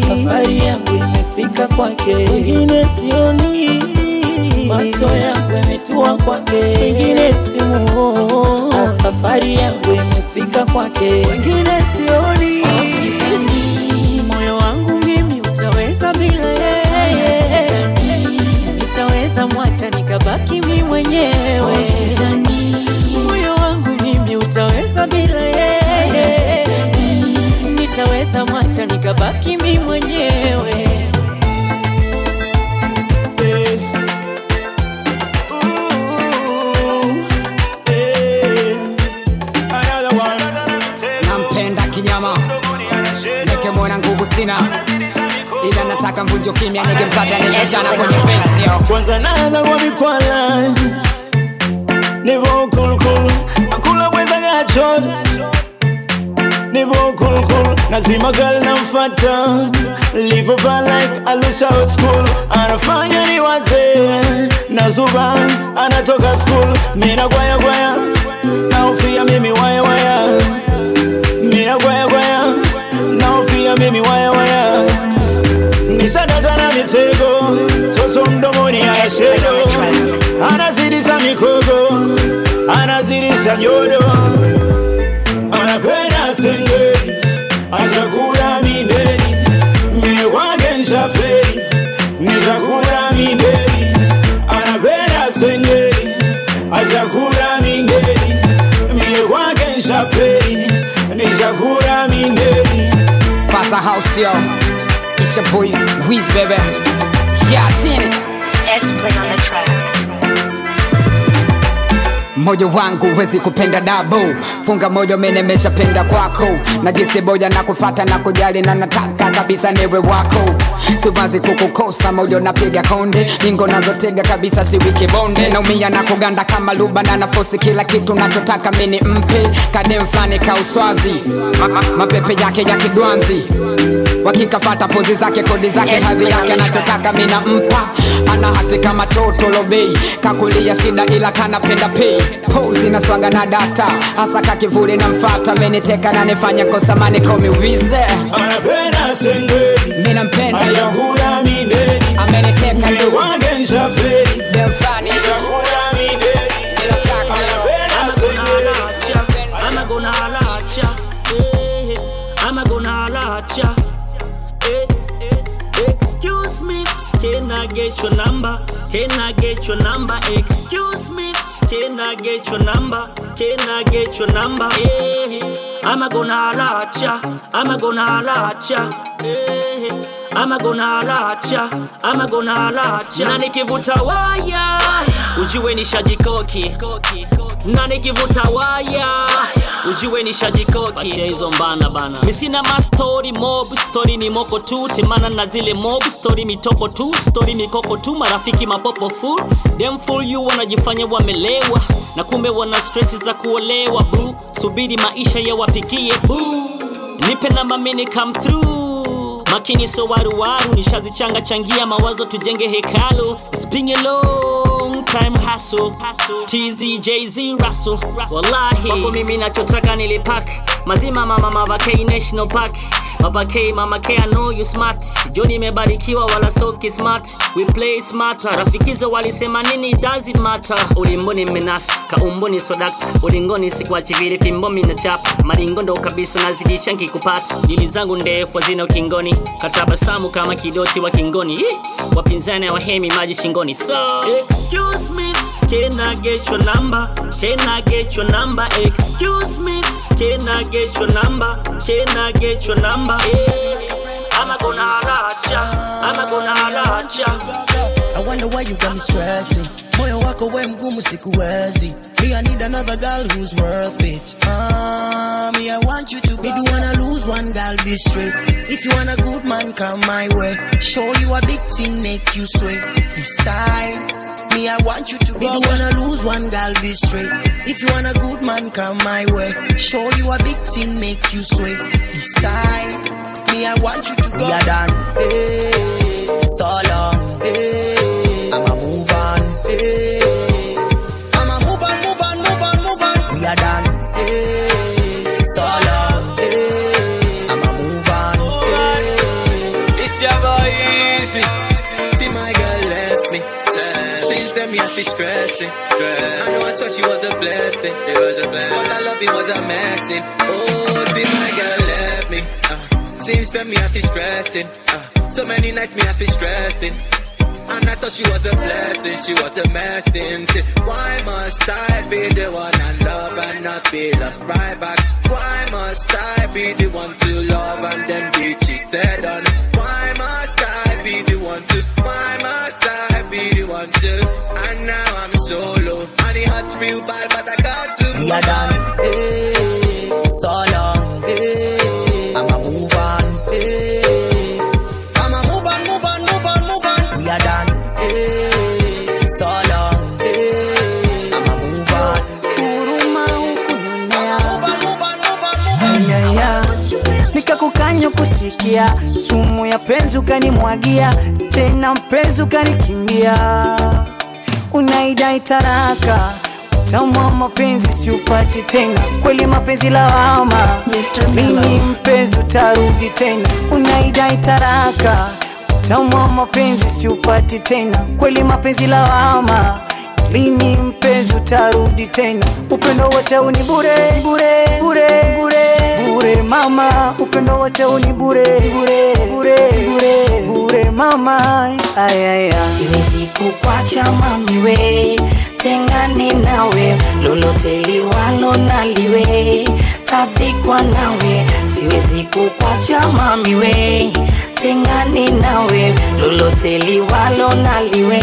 safari yangu imefika kwake, wengine sioni, macho yangu yametua kwake, wengine simuoni, safari yangu imefika kwake, wengine sioni, moyo wangu mimi utaweza bila yeye, nitaweza mwacha nikabaki mi mwenyewe, moyo wangu mimi utaweza bila yeye, nitaweza mwacha nikabaki mi mwenyewe. Sina ila nataka mvunjo kimya nige nigemkata nimejana kwenye fesio kwanza nala kwa mikwala nivo kulkul akula mweza gachol nivo kulkul nazima gal namfata livova like alusha old school. Anafanya ni wazee nazuba anatoka school. Mina gwaya gwaya naofia mimi waya waya. Mina gwaya gwaya mimi waya waya. Nishadata na mitego toto mdomoni ayashedo anazidisha mikogo anazidisha nyodo. Anapenda sengeri achakula mineri. Mie kwake nshaferi nichakula mineri. Anapenda sengeri achakula mineri. Mie nshaferi nichakula minderi Fasa house yo. It's your boy Wiz baby. Yeah tini S-Play on the track. Moyo wangu wezi kupenda dabo funga moyo menemeshapenda kwako. Na jinsi boya na kufata na kujali na nataka kabisa newe wako. Siwazi kukukosa moyo napiga konde. Ingo nazotega kabisa siwiki bonde. Naumia na kuganda kama luba na nafosi kila kitu nachotaka mini mpe. Kademfani kauswazi Ma- ma- mapepe yake ya kidwanzi. Wakikafata pozi zake kodi zake Yes, hadhi yake anachotaka mina mpa ana hati kama toto lobei. Kakulia shida ila kanapenda pei pozi na swanga na data. Hasa kakivuli na mfata meniteka na nifanya kosa manikomi wize. Anapenda sengeri mina mpenda. Yo achakula ameniteka mie tu kwake nshaferi can I get your number? Can I get your number? Excuse me, can I get your number? Can I get your number? Hey, hey. I'm gonna holla at ya. I'm gonna holla at ya. hey. I'm gonna holla at ya. I'm gonna holla at ya. Na nikivuta waya, ujue nishajikoki. Na nikivuta waya, ujue ni shajikoki hizo mbana bana. misina ma story mob, story ni moko tu. Temana na zile mob, story mitoko tu, story mikoko tu, marafiki mapopo full. Them full you wanajifanya wamelewa. Na kumbe wana stress za kuolewa bu Subiri maisha ya wapigie boo. Nipe na mamini come through makini so waruwaru nishazichanga changia mawazo tujenge hekalu long time hustle. TZ JZ Russell. Wallahi. Wako mimi nachotaka nilipak mazima mama K National Park Papa K Mama K I know you smart. Jo imebarikiwa wala soki smart we play smarter rafikizo walisema nini does matter? Ulimboni mmenasa kaumboni sodakta ulingoni sikuachi vile fimbo mina chapa. Maringo ndo kabisa nazidisha nkikupata Dili zangu ndefu hazina ukingoni. Katabasamu kama kidoti wa kingoni. Wapinzani wahemi maji shingoni. So excuse me can I get your number can I get your number excuse me can I get your number can I get your number I'm gonna ya. I'm gonna ya. I wonder why you got me stressing. Moyo wako we mgumu sikuwezi. Me I need another girl who's worth it. Ah, me I want you to be the one I lose one girl be straight. If you want a good man come my way. Show you a big thing make you sway. Decide. Me I want you to be the one I lose one girl be straight. If you want a good man come my way. Show you a big thing make you sway. Decide. Me I want you to go. We are done. Hey, so long. Hey, it was a messing. Oh, see my girl left me. Uh, since then, me I feel stressing. Uh, so many nights me I feel stressing. And I thought she was a blessing, she was a mess. Why must I be the one I love and not be loved right back? Why must I be the one to love and then be cheated on? Why must I be the one to? Why must I be the one to? And now I'm solo. And it hot real bad, but I got to. We are done. Hey, so long. Hey, I'ma move on. Hey, I'ma move on, move on, move on, move on. We are done. Hey, so long. Hey, I'ma move on. huruma hukunionea Move on, move on, move on, move on. ayaya nikakukanya kusikia sumu ya penzi ukanimwagia tena mpenzi ukanikimbia unaidai taraka utamu wa mapenzi siupati tena. Kweli mapenzi lawama. Mimi mpenzi utarudi tena. Unaidai taraka utamu wa mapenzi siupati tena. Kweli mapenzi lawama. Lini mpenzi utarudi tena. Upendo wote uni bure bure bure bure bure mama upendo wote uni bure bure bure bure bure mama ayaya siwezi kukwacha mamiwe tengane nawe lolote liwalo naliwe tazikwa nawe siwezi kukwacha mamiwe tengane nawe lolote liwalo naliwe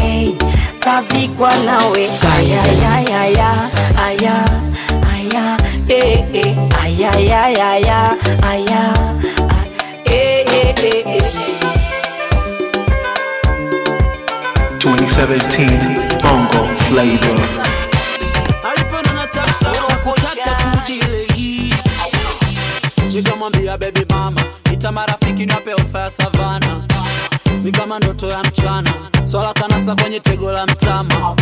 tazikwa nawe ayaya, ayaya, ayaya, aya eh, eh, eh, eh, eh. 2017 Bongo Flavor. nikamwambia baby mama ita marafiki niwape ofa ya savana ni kama ndoto ya mchana swala kanasa kwenye tego la mtama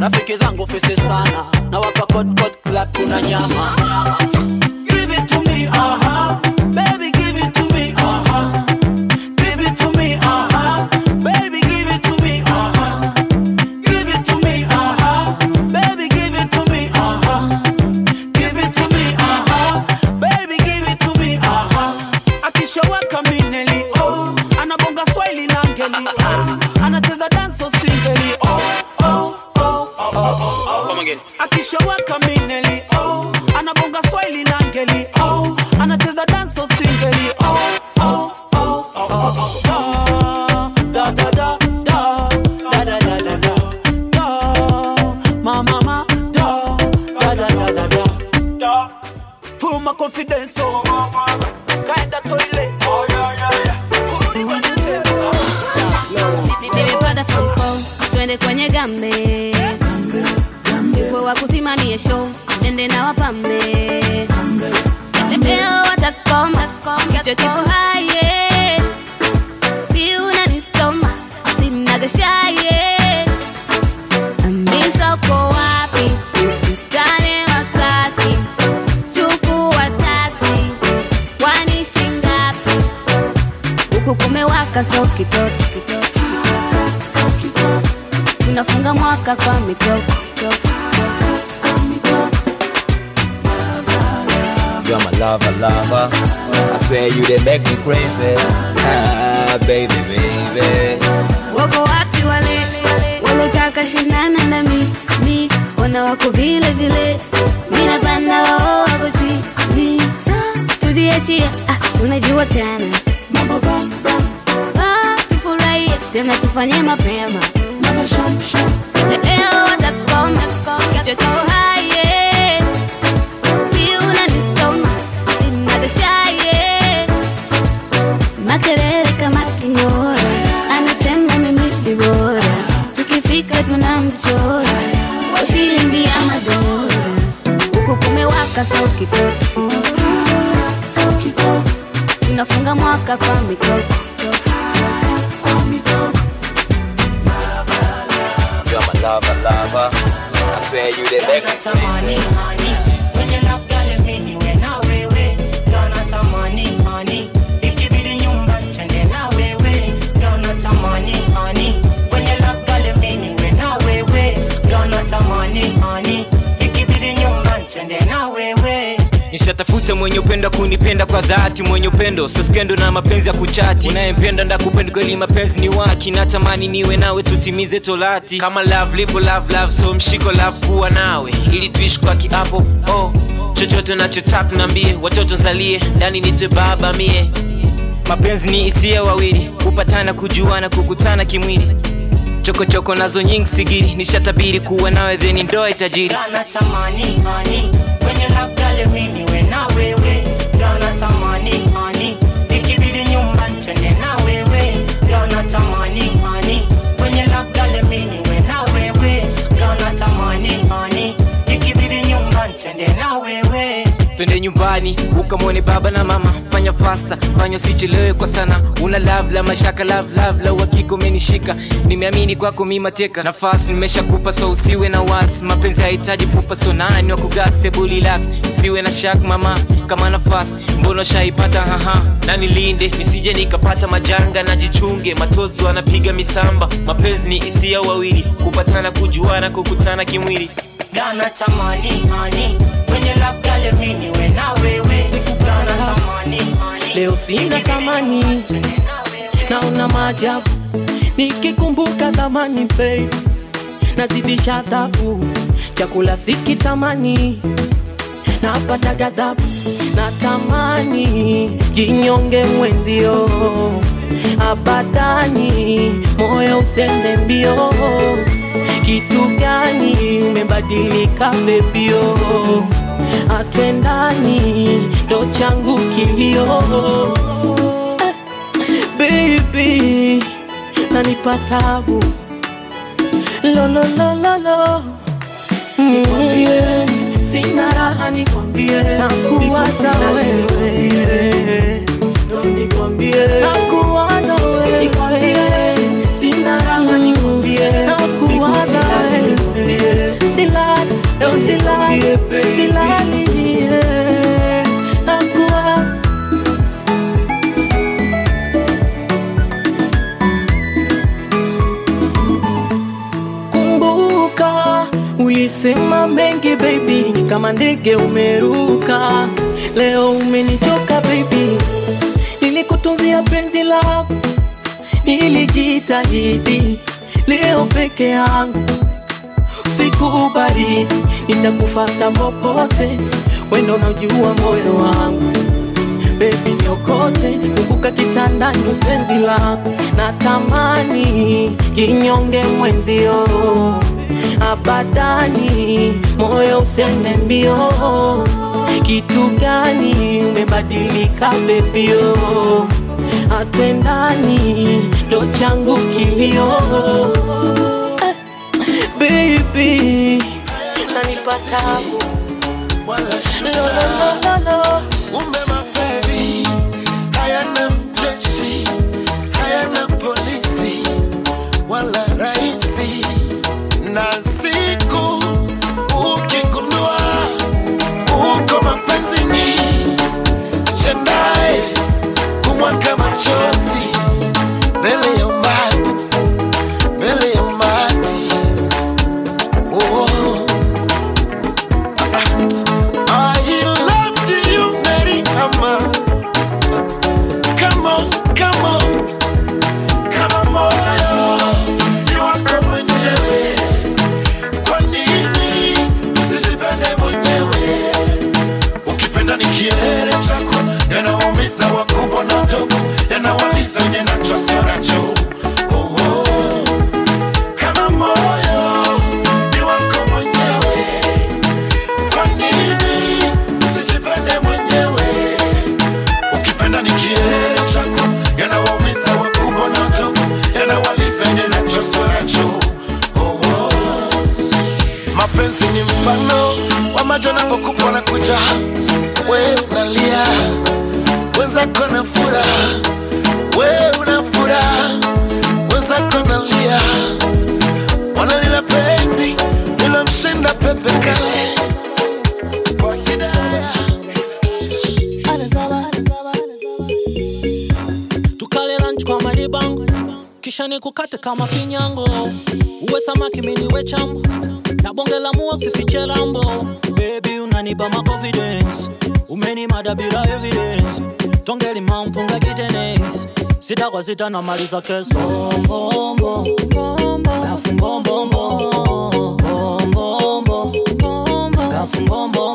rafiki zangu fisi sana na wapa kot kot club kuna nyama Give it to me, uh-huh. Again. Akishawaka mineli, oh. Anabonga swahili na ngeli, oh. Anacheza danso singeli, oh, oh, oh, oh, oh. Kaenda toilet, oh, yeah, yeah, yeah. Kurudi kwenye famko twende kwenye gambe wakusimamie show, nende na wapambe. Leo watakoma, kichwa kiko haye, si unanisoma, sina gashaye. Kumewaka so kitoko kito, kito. Tunafunga mwaka kwa mitoko. You're my lover, lover. I swear you they make me crazy. Ah, baby, baby. wako wapi wale? Walotaka shindana na mi mi ona wako vile vile. Mina banda wao wako chini sa tujiachie ah, si unajua tena. Ah, tufurahie tena tufanye mapema. Leo watakoma kichwa kiko sinagashaye makelele kama kinyora anasema mimi ni bora. Tukifika tunamchora kwa shilingi ya madola huku kumewaka so kitoto tunafunga mwaka kwa mitoko You're my lover, lover. I swear you they make crazy. mwenye upendo kunipenda kwa dhati mwenye upendo. Soskendo na mapenzi ya kuchati. Unayempenda ndakupenda kweli mapenzi ni waki. Natamani niwe nawe tutimize tolati kama love lipo love love so mshiko love kuwa nawe. Ili tuishi kwa kiapo oh. Chochote nachotaka nambie watoto zalie. Ndani nitwe baba mie. Mapenzi ni hisia wawili. Kupatana kujuana kukutana kimwili. Chokochoko nazo nyingi sigiri. Nishatabiri kuwa nawe theni ndoa itajiri. Natamani hani kwenye labda mimi we na nyumbani ukamwone baba na mama. Fanya fasta fanya usichelewe kwa sana. Una love mashaka love love uhakika umenishika. Nimeamini kwako mi mateka. Nafasi nimeshakupa so usiwe na wasi. Mapenzi hahitaji pupa so nani wa usiwe na shak mama. Kama nafasi mbona shaipata haha na nilinde nisije nikapata majanga na jichunge. Matozo anapiga misamba. Mapenzi ni hisia wawili. Kupatana kujuana kukutana kimwili. Gana tamani hani kwenye labda sina thamani. Naona maajabu. Nikikumbuka zamani babe. Nazidisha adhabu. Chakula sikitamani. Napata ghadhabu. Natamani. Jinyonge mwenzio. Abadani. Moyo usende mbio. Kitu gani? Umebadilika bebio atwendani ndo changu kilio. Eh, baby nanipa tabu. Lololololo sina raha nikwambie. Nakuwaza wewe. Ndo nikwambie. Nakuwaza silali ndo silali silali nakuwa. Kumbuka ulisema mengi baby kama ndege umeruka. Leo umenichoka baby nilikutunzia penzi lako nilijitahidi leo peke yangu usiku nitakufata popote. Wendo unajua moyo wangu. Bebi niokote. Kumbuka kitandani penzi lako. Natamani jinyonge mwenzio. Abadani moyo usende mbio. Kitu gani umebadilika bebio atwendani ndo changu kilio baby nanipa tabu Lololololo. cause it anomalies que son bom bom bom bom bom bom bom bom bom bom bom bom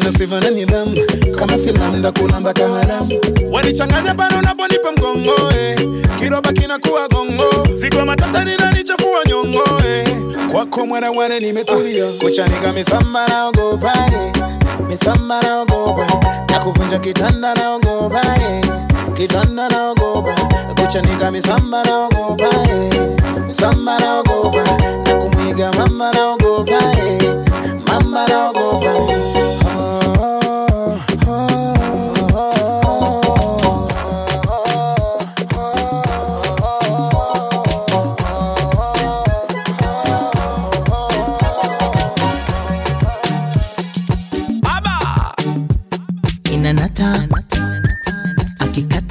tena sivyo na nidhamu kama filamu ndakulamba kaharamu wanichanganya pale unaponipa mgongo eh. kiroba kinakuwa gongo zigo matata ninanichafua nyongo eh. kwako mwana mwana nimetulia kuchanika misamba naogopa eh. misamba naogopa na kuvunja kitanda naogopa eh. kitanda naogopa kuchanika misamba naogopa eh. misamba naogopa na kumwiga mama naogopa mama naogopa eh.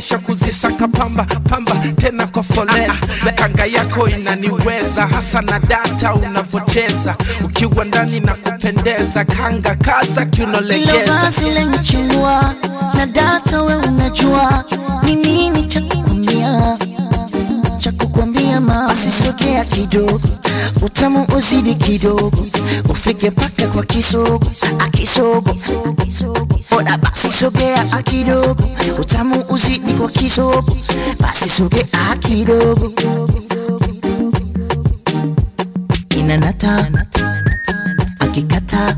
wanakesha kuzisaka pamba pamba tena kwa foleni. Kanga yako inaniweza hasa na data unavocheza ukiwa ndani na kupendeza kanga kaza kiunolegeza. lenye na data, we unajua ni nini cha kukwambia mama, asisogea kidogo, utamu uzidi kidogo, ufike paka kwa kisogo akisogo. Oda basi sogea kidogo, utamu uzidi kwa kisogo, basi sogea kidogo, inanata akikata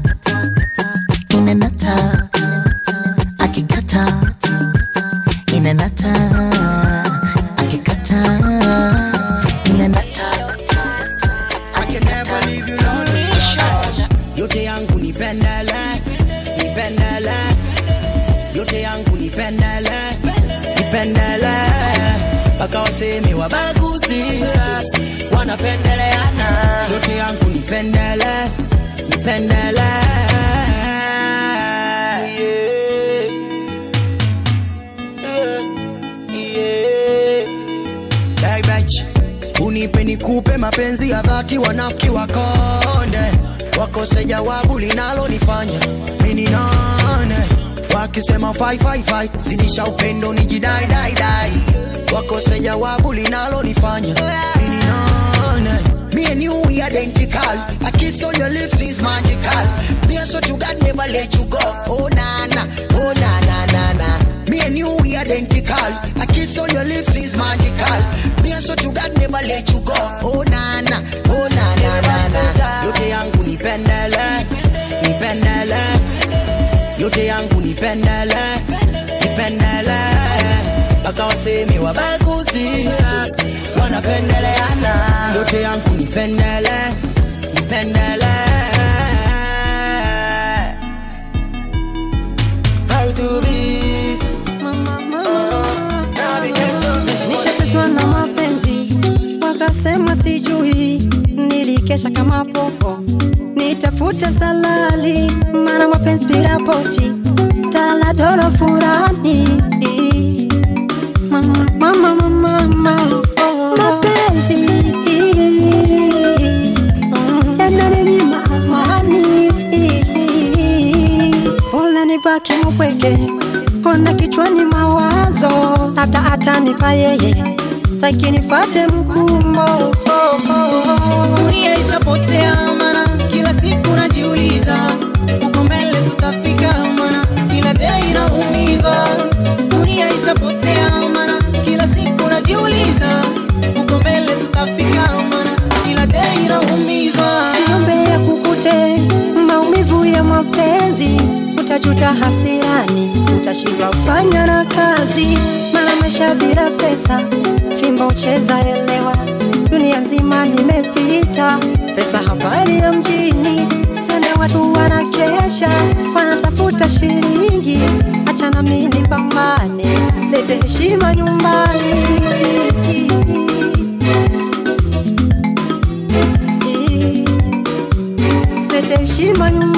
waseme wabaguzi wanapendeleana. Yote yangu nipendele nipendele. Unipe nikupe mapenzi ya dhati, wanafiki wakonde wakose jawabu linalonifanya mini nane, wakisema fai fai fai, zidisha upendo ni jidai dai dai, wakose jawabu linalonifanya mini nane. Me and you we identical. A kiss on your lips is magical. Me and so to God never let you go. Oh na na, oh na na na na. Me and you we identical. A kiss on your lips is magical. Me and so to God never let you go. Oh na na, oh na na na na. Yote yangu nipendele, nipendele. Yote yangu nipendele, nipendele. Mpaka waseme wabaguzi wanapendeleana. Yote yangu nipendele, nipendele. How na mapenzi wakasema sijui nilikesha kama popo. Nitafute salali mara mapenzi bila pochi. Tala doro furani. Mama mama mama mama. Mapenzi. Yananinyima mpweke, ona kichwani mawazo, labda atanipa yeye, sitaki nifate mkumbo. Dunia ishapotea mana kila siku najiuliza uko mbele tutafika mana kila day inaumiza. Dunia ishapotea mana kila siku najiuliza uko mbele tutafika mana kila day inaumiza. Siombea kukute maumivu ya mapenzi utajuta hasirani, utashindwa kufanya na kazi, mara maisha bila pesa fimbo ucheza elewa, dunia nzima nimepita, pesa habari ya mjini, sende watu wanakesha, wanatafuta shilingi, acha na mimi nipambane, lete heshima nyumbani. Lete heshima nyumbani.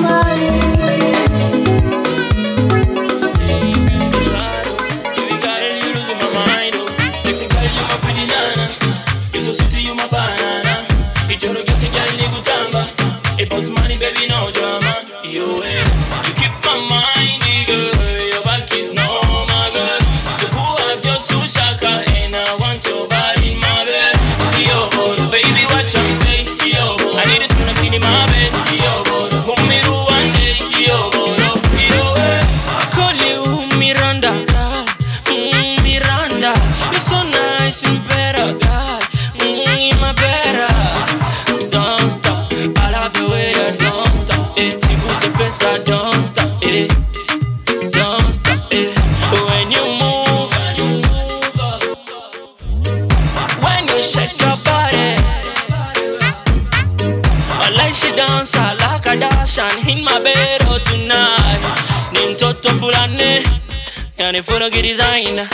Yani full design.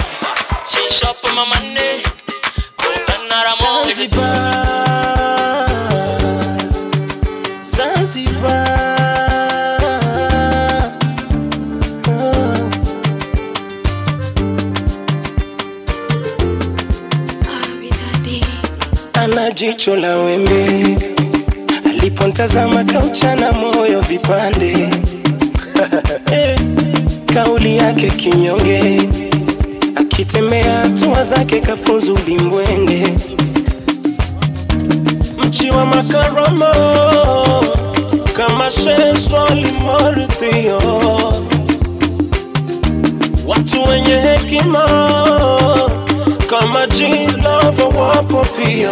She shop for my money. Ana jicho la wembe, alipontazama kauchana moyo vipande. Eh, kauli yake kinyonge, akitembea hatua zake kafuzu limbwende. Mchi wa makaramo kama sheswali maridhio, watu wenye hekima kama jilava wapo pia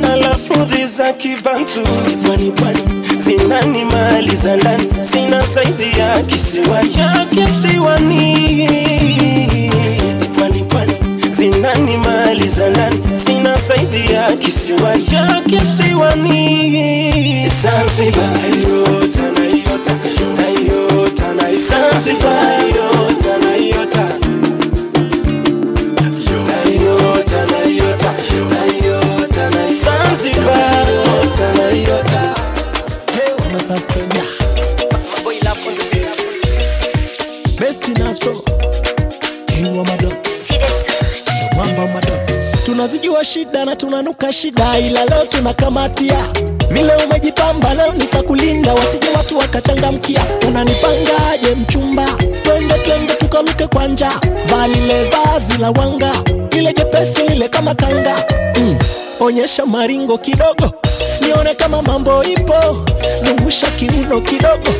na lafudhi za kibantu pwani pwani zinani mali za ndani sina zaidi ya kisiwa ya kisiwani. Pwani pwani zinani mali za ndani sina zaidi ya kisiwa ya kisiwani. Zanzibar yota na yota na yota na Zanzibar. Yota na yota Nayota, nayota, nayota, nayota. Zanzibar. Tunazijua shida na tunanuka shida ila leo tunakamatia. Vile umejipamba leo nitakulinda. Wasije watu wakachangamkia. Unanipangaje mchumba? Twende twende tukaluke kwa njaa vaa lile vazi la wanga. Ile jepesi lile kama kanga. Mm. onyesha maringo kidogo nione kama mambo ipo. Zungusha kiuno kidogo.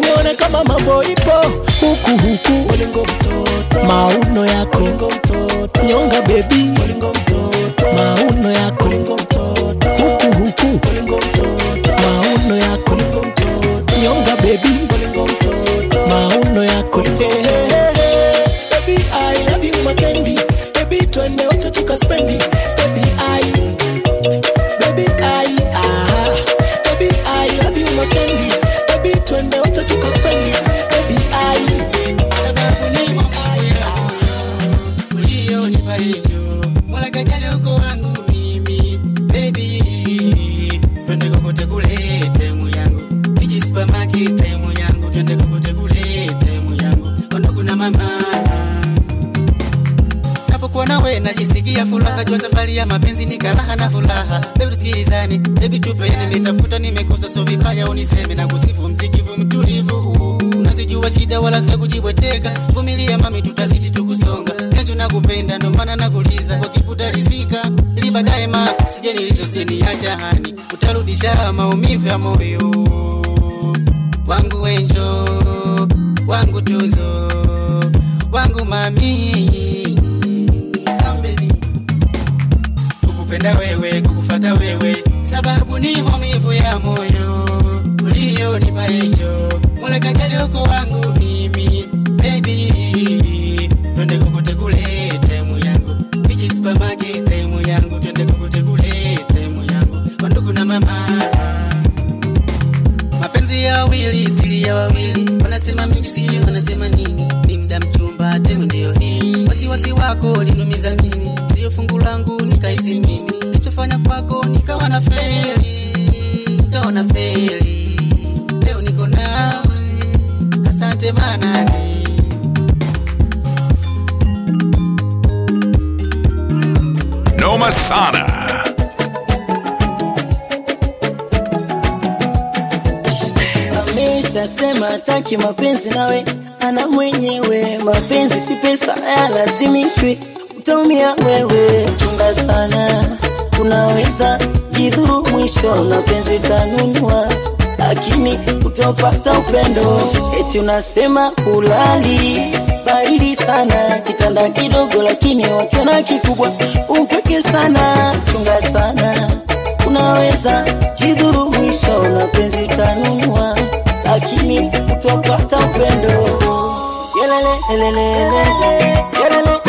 Nione kama mambo ipo. Huku huku. Olingo mtoto. Mauno yako. Olingo mtoto. Nyonga bebi Olingo mtoto. Mauno yako. Olingo mtoto. Huku huku. Olingo mtoto. Mauno yako. Olingo mtoto. Nyonga bebi najisikia furaha jua safari ya mapenzi ni karaha na furaha. Bebi tusikilizane bebi tupene nimetafuta nimekosa so vibaya uniseme. Na kusifu msikivu mtulivu unazijua shida wala sio kujibweteka. Vumilia mami tutazidi tukusonga. Kencho nakupenda ndo maana nakuliza. Kwa kiputa rizika ili baadaye ma sije nilizoseniacha hani utarudisha maumivu ya moyo. Wangu wenjo wangu tuzo wangu mami kukupenda wewe kukufata wewe sababu ni maumivu ya moyo ulionipa hicho Mola kajali uko wangu mimi baby, twende kokote kule temu yangu, Biji supermarket temu yangu, twende kokote kule temu yangu, kwa ndugu na mama. Mapenzi ya wawili, siri ya wawili, wanasema mingi, sio wanasema nini? Ni mda mchumba, temu ndio hii. Wasiwasi wako linumiza mimi, sio fungu langu na feli. Leo niko nawe, asante manani. Noma Sana. ameshasema taki mapenzi nawe ana mwenyewe mapenzi si pesa hayalazimishwi utaumia wewe chunga sana unaweza jidhuru mwisho na penzi tanunua lakini utopata upendo eti unasema ulali. Baridi sana kitanda kidogo lakini wakiona kikubwa upweke sana chunga sana. Unaweza jidhuru mwisho na penzi tanunua lakini utopata upendo. Yelelelelelele, yelelelelelele,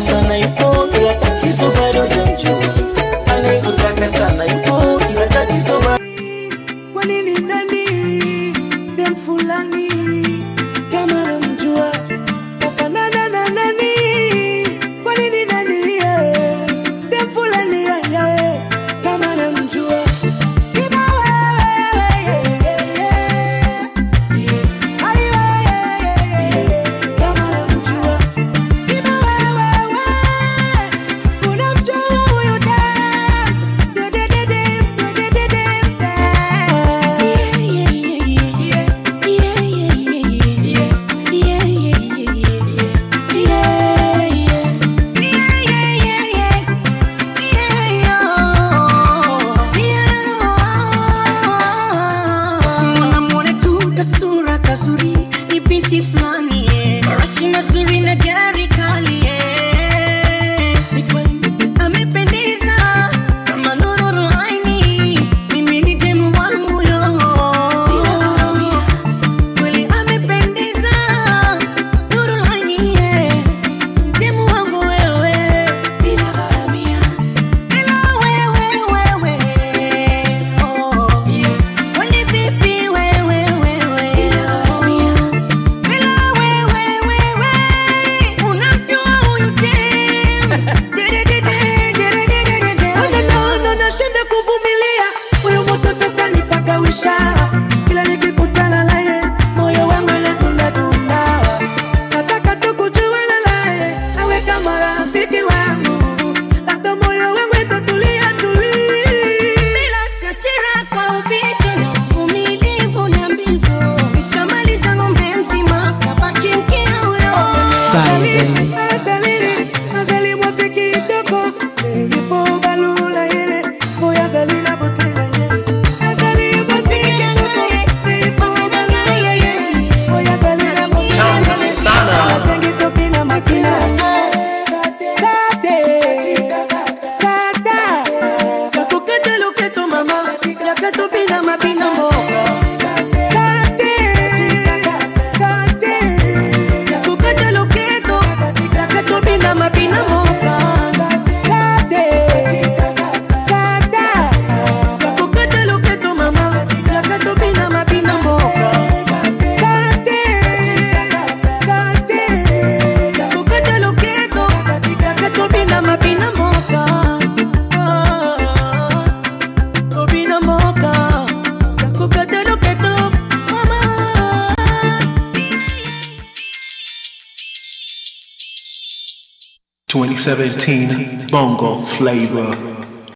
sana yupo ila tatizo bado